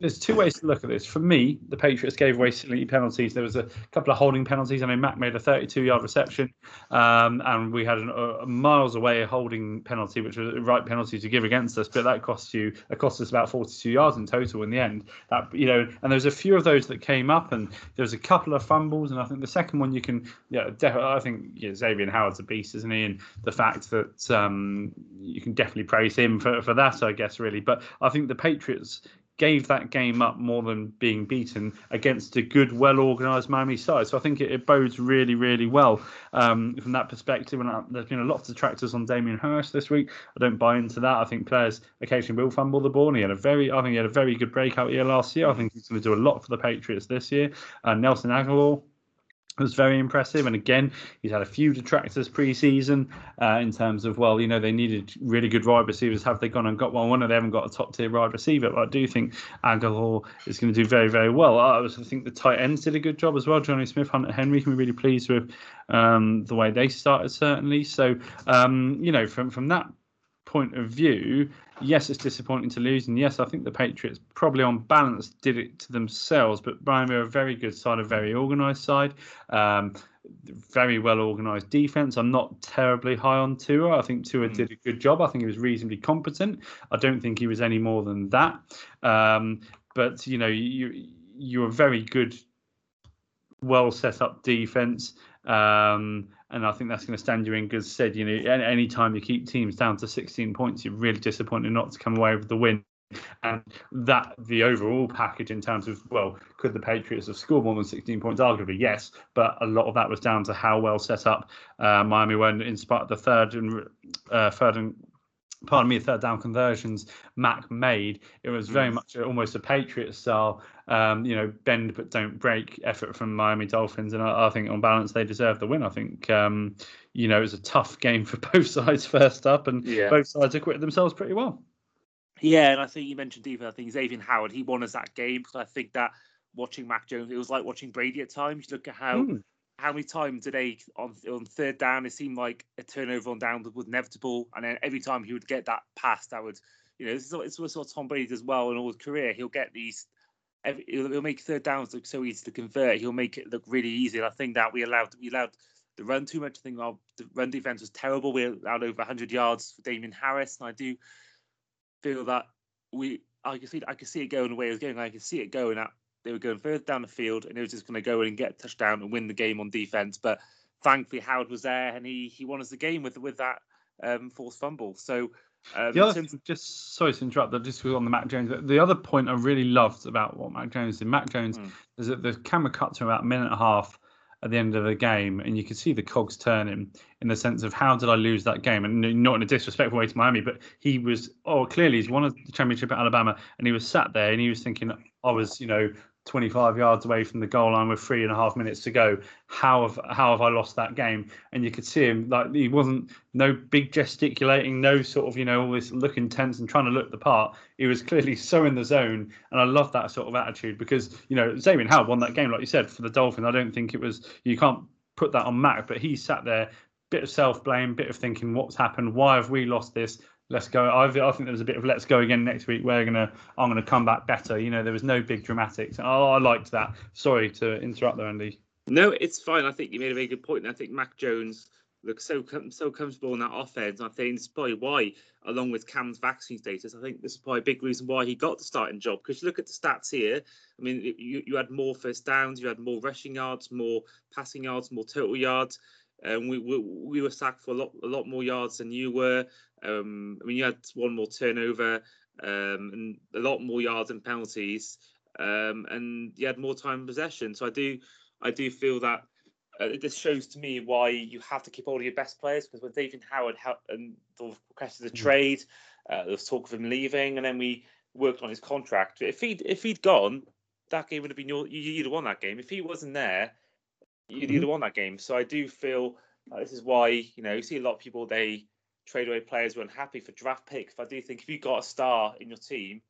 there's two ways to look at this. For me, the Patriots gave away silly penalties. There was a couple of holding penalties. I mean, Mac made a 32-yard reception, um, and we had an, a, miles away holding penalty, which was the right penalty to give against us. But that cost you, it cost us about 42 yards in total in the end. That you know, and there was a few of those that came up, and there was a couple of fumbles, and I think the second one you can, yeah, def- I think yeah, Xavier Howard's a beast, isn't he? And the fact that um, you can definitely praise him for for that, I guess, really. But I think the Patriots gave that game up more than being beaten against a good, well organised Miami side. So I think it, it bodes really, really well um, from that perspective. And uh, there's been a lot of detractors on Damien Harris this week. I don't buy into that. I think players occasionally will fumble the ball. And he had a very, I think he had a very good breakout year last year. I think he's going to do a lot for the Patriots this year. Uh, Nelson Agholor was very impressive. And again, he's had a few detractors pre-season uh, in terms of well, you know, they needed really good wide receivers. Have they gone and got one? One of them haven't got a top tier wide receiver. But I do think Agholor is going to do very, very well. I, I think the tight ends did a good job as well. Johnny Smith, Hunter Henry can be really pleased with um, the way they started certainly. So um, you know, from from that point of view, yes, it's disappointing to lose, and yes, I think the Patriots probably on balance did it to themselves. But Brian, we're a very good side, a very organised side, um, very well organised defence. I'm not terribly high on Tua. I think Tua mm. did a good job. I think he was reasonably competent. I don't think he was any more than that. Um, but you know, you you're a very good, well set up defence. Um, and I think that's going to stand you in good stead. You know, any time you keep teams down to 16 points, you're really disappointed not to come away with the win. And that the overall package in terms of well, could the Patriots have scored more than 16 points? Arguably, yes, but a lot of that was down to how well set up uh, Miami were in spite of the third and uh, third and pardon me, third down conversions Mac made, it was very mm. much almost a Patriot style, um, you know, bend but don't break effort from Miami Dolphins. And I, I think on balance, they deserve the win. I think, um, you know, it was a tough game for both sides first up, and yeah. both sides acquitted themselves pretty well.
Yeah, and I think you mentioned defense. I think Xavier Howard, he won us that game because I think that watching Mac Jones, it was like watching Brady at times. You look at how mm how many times today on on third down it seemed like a turnover on down was inevitable, and then every time he would get that pass, that would you know this is what, what Tom Brady does well in all his career. He'll get these. He'll, make third downs look so easy to convert. He'll make it look really easy. And I think that we allowed we allowed the run too much. I think our the run defense was terrible. We allowed over 100 yards for Damien Harris, and I do feel that we I can see I can see it going the way it was going. I can see it going at they were going further down the field, and he was just going to go in and get a touchdown and win the game on defense. But thankfully, Howard was there, and he he won us the game with with that um, forced fumble. So. Um,
the other, of... just sorry to interrupt, but just on the Mac Jones. The other point I really loved about what Mac Jones did, Mac Jones, mm. is that the camera cut to about a minute and a half at the end of the game, and you could see the cogs turning in the sense of how did I lose that game, and not in a disrespectful way to Miami, but he was oh clearly he's won the championship at Alabama, and he was sat there and he was thinking I was you know 25 yards away from the goal line with three and a half minutes to go. How have how have I lost that game? And you could see him like he wasn't no big gesticulating, no sort of you know all this looking tense and trying to look the part. He was clearly so in the zone, and I love that sort of attitude because you know Xavier Howard won that game like you said for the Dolphins. I don't think it was you can't put that on Mac, but he sat there, bit of self blame, bit of thinking what's happened, why have we lost this? Let's go. I, I think there was a bit of let's go again next week. We're gonna, I'm gonna come back better. You know, there was no big dramatics. Oh, I liked that. Sorry to interrupt there, Andy.
No, it's fine. I think you made a very good point. I think Mac Jones looks so so comfortable in that offense. I think it's probably why, along with Cam's vaccine status, I think this is probably a big reason why he got the starting job. Because you look at the stats here, I mean, you, you had more first downs, you had more rushing yards, more passing yards, more total yards. Um, we, we, we were sacked for a lot a lot more yards than you were. Um, I mean, you had one more turnover um, and a lot more yards and penalties, um, and you had more time in possession. So I do I do feel that uh, this shows to me why you have to keep all of your best players because when David Howard and requested a mm. trade, uh, there was talk of him leaving, and then we worked on his contract. If he'd if he'd gone, that game would have been your you'd have won that game. If he wasn't there, you'd, mm-hmm. have won that game. So I do feel uh, this is why you know you see a lot of people they trade away players who are unhappy for draft picks. But I do think if you've got a star in your team,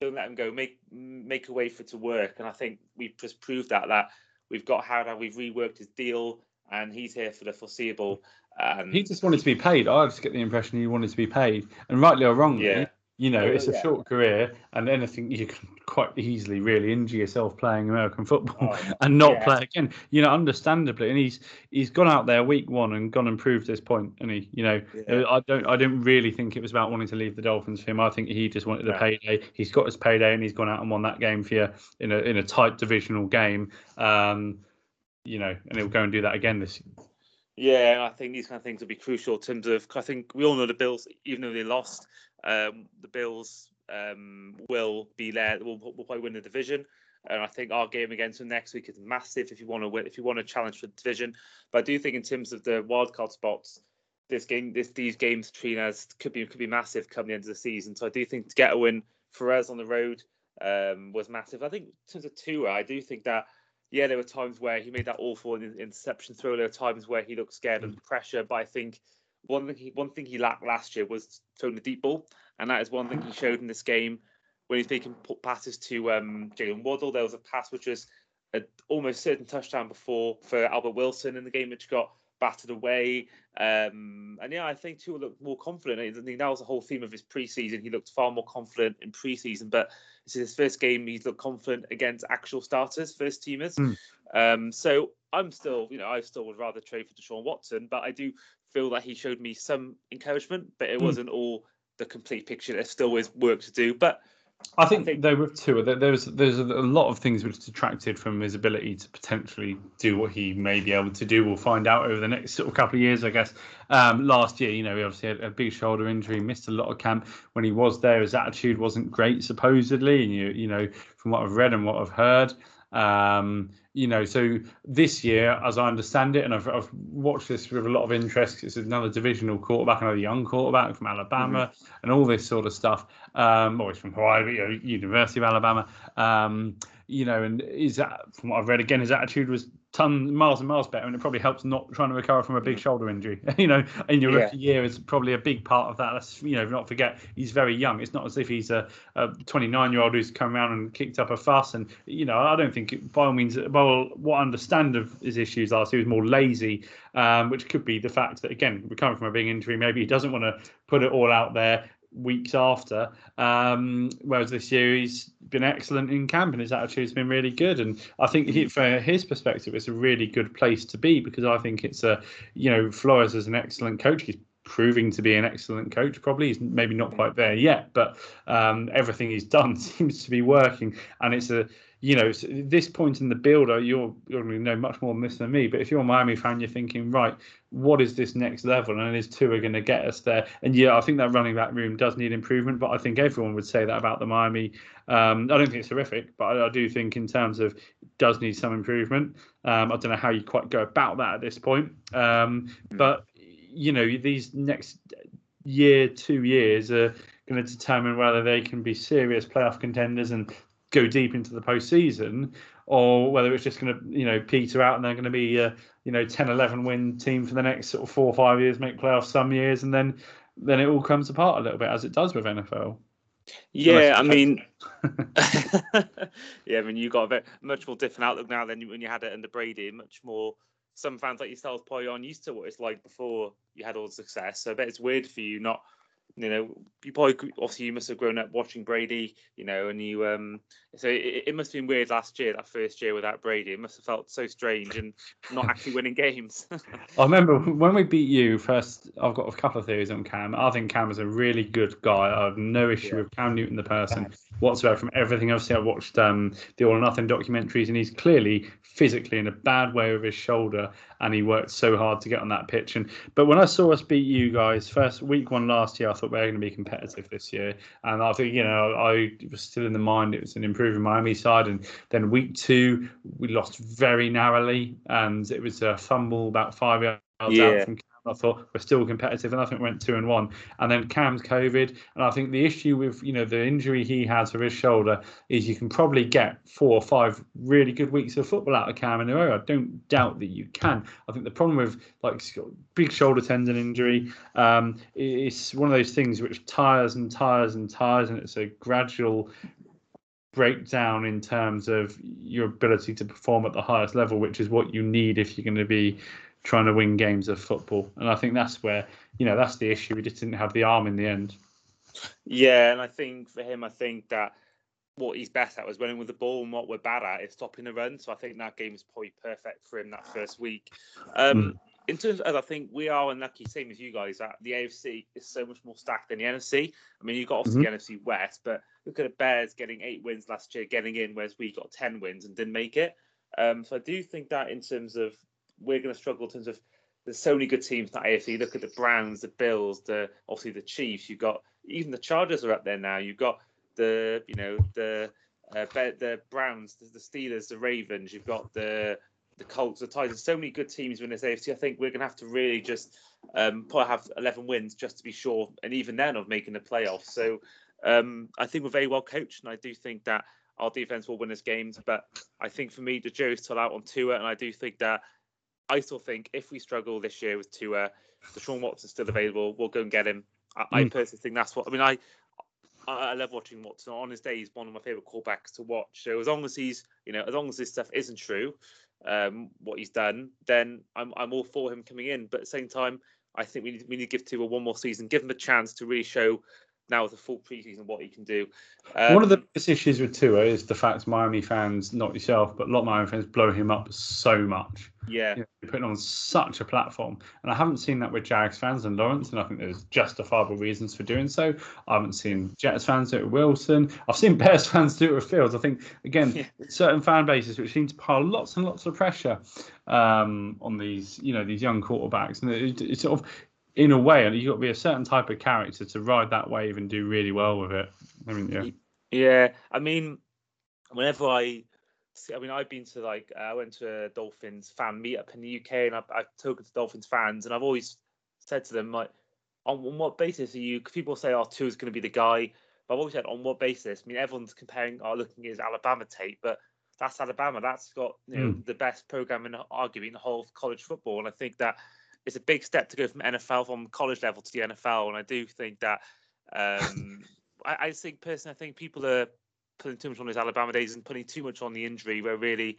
don't let them go. Make make a way for it to work. And I think we've just proved that that we've got Howard, we've reworked his deal, and he's here for the foreseeable. Um,
he just wanted to be paid. I just get the impression he wanted to be paid, and rightly or wrongly, yeah. You know, it's a short career, and anything you can quite easily really injure yourself playing American football oh, and not yeah. play again. You know, understandably, and he's he's gone out there week one and gone and proved this point. And he, you know, yeah. I don't I didn't really think it was about wanting to leave the Dolphins for him. I think he just wanted a payday. He's got his payday, and he's gone out and won that game for you in a in a tight divisional game. Um, you know, and he'll go and do that again this
yeah, I think these kind of things will be crucial in terms of. I think we all know the Bills, even though they lost, um, the Bills um, will be there. Will will probably win the division. And I think our game against them next week is massive if you want to win, if you want to challenge for the division. But I do think in terms of the wildcard spots, this game, this these games between us could be could be massive come the end of the season. So I do think to get a win for us on the road um, was massive. I think in terms of Tua, I do think that yeah, there were times where he made that awful interception throw. There were times where he looked scared under pressure. But I think one thing he, one thing he lacked last year was throwing the deep ball, and that is one thing he showed in this game when he's making passes to um, Jaylen Waddle. There was a pass which was an almost certain touchdown before for Albert Wilson in the game, which got battered away. Um, and yeah, I think Tua looked more confident. I think that was the whole theme of his preseason. He looked far more confident in preseason, but this is his first game. He's looked confident against actual starters, first teamers. Mm. Um, so I'm still, you know, I still would rather trade for Deshaun Watson, but I do feel that he showed me some encouragement, but it mm. wasn't all the complete picture. There's still is work to do, but
I think, I think there were two. There's there's a lot of things which detracted from his ability to potentially do what he may be able to do. We'll find out over the next sort of couple of years, I guess. Um, last year, you know, he obviously had a big shoulder injury, missed a lot of camp. When he was there, his attitude wasn't great, supposedly. And you you know, from what I've read and what I've heard, um, you know, so this year, as I understand it, and I've, I've watched this with a lot of interest, it's another divisional quarterback, another young quarterback from Alabama, mm-hmm. and all this sort of stuff. Um, or he's from Hawaii, you know, University of Alabama. Um, you know, and is that from what I've read again, his attitude was ton miles and miles better, and it probably helps not trying to recover from a big mm. shoulder injury. you know, in your yeah. year is probably a big part of that. Let's you know not forget he's very young. It's not as if he's a, 29 year old who's come around and kicked up a fuss. And you know, I don't think it, by all means. Well, what I understand of his issues last year was more lazy, um, which could be the fact that again recovering from a big injury, maybe he doesn't want to put it all out there weeks after. Um, whereas this year he's been excellent in camp and his attitude's been really good. And I think he, for his perspective, it's a really good place to be because I think it's a, you know, Flores is an excellent coach. He's proving to be an excellent coach. Probably he's maybe not quite there yet, but um, everything he's done seems to be working. And it's a you know, this point in the builder, you're you're going to know much more than this than me. But if you're a Miami fan, you're thinking, right, what is this next level? And is Tua going to get us there? And yeah, I think that running back room does need improvement. But I think everyone would say that about the Miami. Um, I don't think it's horrific, but I, I, do think in terms of does need some improvement. Um, I don't know how you quite go about that at this point. Um, mm. But you know, these next year, two years are going to determine whether they can be serious playoff contenders and go deep into the postseason, or whether it's just going to you know peter out and they're going to be a you know 10, 11 win team for the next sort of four or five years, make playoffs some years, and then then it all comes apart a little bit as it does with NFL.
Yeah, I mean, yeah, I mean, you got a bit much more different outlook now than when you had it under Brady. Much more. Some fans like yourself probably aren't used to what it's like before you had all the success. So I bet it's weird for you not you know, you probably obviously you must have grown up watching Brady, you know, and you um, so it, it must have been weird last year, that first year without Brady. It must have felt so strange and not actually winning games.
I remember when we beat you first. I've got a couple of theories on Cam. I think Cam is a really good guy. I have no issue yeah. with Cam Newton, the person, whatsoever. From everything I've seen, I watched um, the All or Nothing documentaries, and he's clearly physically in a bad way with his shoulder, and he worked so hard to get on that pitch. And but when I saw us beat you guys first week one last year, I thought we were going to be competitive this year. And I think, you know, I was still in the mind it was an improving Miami side. And then week two, we lost very narrowly, and it was a fumble about five yards yeah. out from Cam. I thought we're still competitive, and I think we went two and one. And then Cam's COVID, and I think the issue with you know the injury he has to his shoulder is you can probably get four or five really good weeks of football out of Cam in a row. I don't doubt that you can. I think the problem with like big shoulder tendon injury, um, it's one of those things which tires and tires and tires, and it's a gradual breakdown in terms of your ability to perform at the highest level, which is what you need if you're going to be trying to win games of football. And I think that's where, you know, that's the issue. We just didn't have the arm in the end.
Yeah, and I think for him, I think that what he's best at was running with the ball, and what we're bad at is stopping the run. So I think that game is probably perfect for him that first week. Um, mm. In terms of, I think we are unlucky, same as you guys, that the AFC is so much more stacked than the NFC. I mean, you got obviously mm-hmm. the NFC West, but look at the Bears getting eight wins last year, getting in, whereas we got 10 wins and didn't make it. Um, so I do think that in terms of we're going to struggle in terms of there's so many good teams in the AFC. Look at the Browns, the Bills, the obviously the Chiefs. You've got even the Chargers are up there now. You've got the you know the uh, the Browns, the, the Steelers, the Ravens. You've got the the Colts, the Titans. So many good teams in this AFC. I think we're going to have to really just um, probably have 11 wins just to be sure, and even then of making the playoffs. So um, I think we're very well coached, and I do think that our defense will win us games. But I think for me, the jury's still out on Tua, and I do think that I still think if we struggle this year with Tua, Deshaun Watson's still available. We'll go and get him. I, mm. I personally think that's what I mean. I I love watching Watson. On his day, he's one of my favorite quarterbacks to watch. So as long as he's, you know, as long as this stuff isn't true, um, what he's done, then I'm I'm all for him coming in. But at the same time, I think we need we need to give Tua one more season, give him a chance to really show now with a full preseason what he can do.
Um, One of the um, biggest issues with Tua is the fact Miami fans, not yourself, but a lot of Miami fans blow him up so much.
Yeah, you
know, putting on such a platform, and I haven't seen that with Jags fans and Lawrence, and I think there's justifiable reasons for doing so. I haven't seen Jets fans do it with Wilson. I've seen Bears fans do it with Fields. I think again, yeah. certain fan bases which seem to pile lots and lots of pressure um, on these, you know, these young quarterbacks, and it, it sort of in a way, and you've got to be a certain type of character to ride that wave and do really well with it. I mean, yeah.
Yeah, I mean, whenever I, see, I mean, I've been to like, uh, I went to a Dolphins fan meetup in the UK, and I've, I've talked to Dolphins fans, and I've always said to them like, on, what basis are you? People say, "Oh, Tua is going to be the guy," but I've always said, on what basis? I mean, everyone's comparing, oh, looking at his Alabama tape, but that's Alabama. That's got you know mm. the best program in arguably in the whole of college football, and I think that it's a big step to go from NFL from college level to the NFL, and I do think that um, I, I, think personally, I think people are putting too much on his Alabama days and putting too much on the injury. Where really,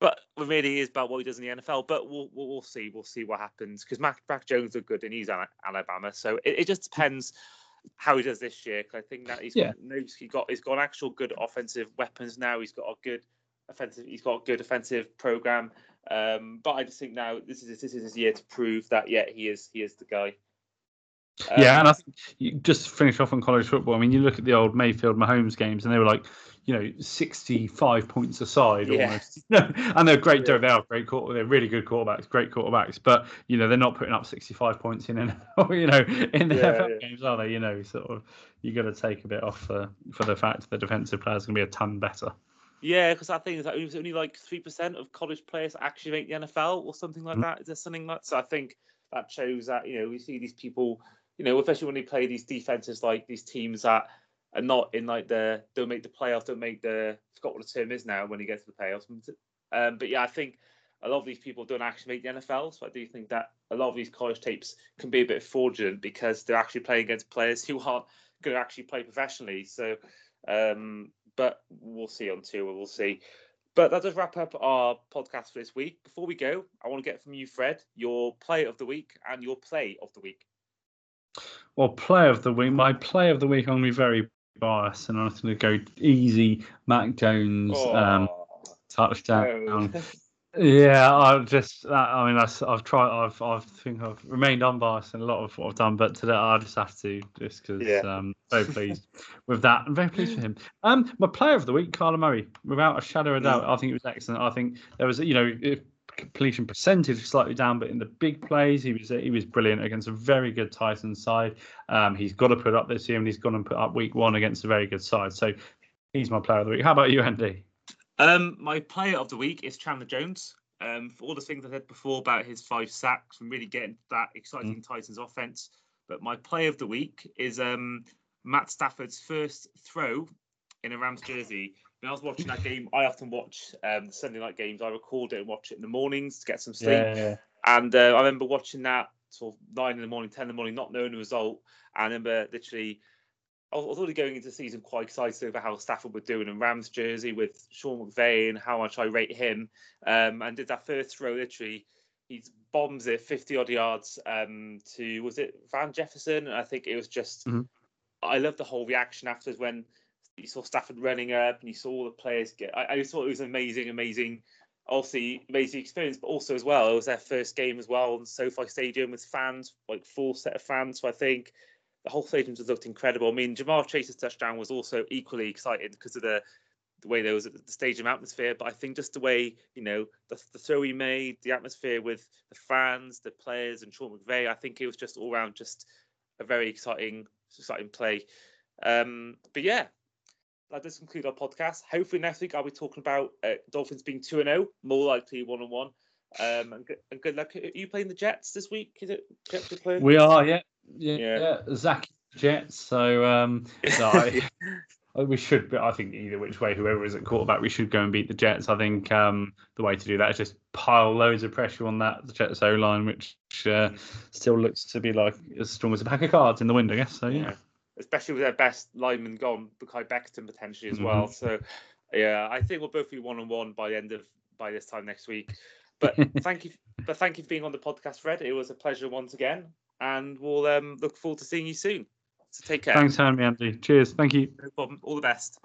but it really is about what he does in the NFL. But we'll we'll, we'll see. We'll see what happens because Mac, Mac Jones look good and he's Alabama, so it, it just depends how he does this year. Because I think that he's yeah. got, he got he's got actual good offensive weapons now. He's got a good offensive. He's got a good offensive program. Um, but I just think now this is this is his year to prove that yeah he is he is the guy.
Um, yeah, and I think you just finish off on college football. I mean, you look at the old Mayfield Mahomes games, and they were like, you know, sixty-five points aside yeah. almost. and they're great. Yeah. They are great. Quarter, they're really good quarterbacks. Great quarterbacks. But you know, they're not putting up sixty-five points in, you know, in the yeah, NFL games, are they? You know, sort of. You got to take a bit off for for the fact the defensive players going to be a ton better.
Yeah, because I think it's, like, only like three percent of college players actually make the NFL or something like mm-hmm. that. Is there something like so? I think that shows that you know we see these people, you know, especially when they play these defenses like these teams that are not in like the don't make the playoffs, don't make the I forgot what the term is now when you get to the playoffs. Um, but yeah, I think a lot of these people don't actually make the NFL. So I do think that a lot of these college tapes can be a bit fraudulent because they're actually playing against players who aren't going to actually play professionally. So um, but we'll see on Tua. We'll see. But that does wrap up our podcast for this week. Before we go, I want to get from you, Fred, your play of the week and your play of the week.
Well, play of the week. My play of the week, I'm going to be very biased, and I'm going to go easy. Mac Jones oh, um, touchdown. No. Yeah, I just, I mean, I've tried, I've, I think I've remained unbiased in a lot of what I've done, but today I just have to, just because yeah. um, very pleased with that. I'm very pleased for him. Um, my player of the week, Kyler Murray, without a shadow of doubt, I think it was excellent. I think there was, you know, if completion percentage slightly down, but in the big plays, he was he was brilliant against a very good Titans side. Um, he's got to put up this year, and he's gone and put up week one against a very good side. So he's my player of the week. How about you, Andy?
Um, my player of the week is Chandler Jones. Um, for all the things I said before about his five sacks and really getting that exciting mm. Titans offense. But my player of the week is um, Matt Stafford's first throw in a Rams jersey. When I was watching that game, I often watch um, Sunday night games. I record it and watch it in the mornings to get some sleep. Yeah, yeah. And uh, I remember watching that sort of nine in the morning, ten in the morning, not knowing the result. And I remember literally I was already going into the season quite excited over how Stafford would doing in Rams jersey with Sean McVay and how much I rate him. Um, and did that first throw literally, he bombs it 50 odd yards um, to, was it Van Jefferson? And I think it was just, mm-hmm. I love the whole reaction afterwards when you saw Stafford running up and you saw all the players get, I, I thought it was amazing, amazing obviously amazing experience, but also as well, it was their first game as well on SoFi Stadium with fans, like full set of fans. So I think the whole stadium just looked incredible. I mean, Ja'Marr Chase's touchdown was also equally exciting because of the the way there was the stadium atmosphere. But I think just the way you know the, the throw he made, the atmosphere with the fans, the players, and Sean McVay, I think it was just all around just a very exciting exciting play. Um, but yeah, that does conclude our podcast. Hopefully next week I'll be talking about uh, Dolphins being two and zero, oh, more likely one on one. Um, and, good, and good luck. Are you playing the Jets this week? Is it Jets
playing? We are, yeah yeah, yeah. Zach Jets. So, um, so I, we should. But I think either which way, whoever is at quarterback, we should go and beat the Jets. I think um, the way to do that is just pile loads of pressure on that the Jets O line, which uh, still looks to be like as strong as a pack of cards in the wind, I guess. So yeah. yeah.
Especially with their best lineman gone, Mekhi Becton potentially as mm-hmm. well. So yeah, I think we'll both be one on one by the end of by this time next week. But thank you, but thank you for being on the podcast, Fred. It was a pleasure once again and we'll um, look forward to seeing you soon. So take care.
Thanks, Henry, Andy. Cheers. Thank you.
No problem. All the best.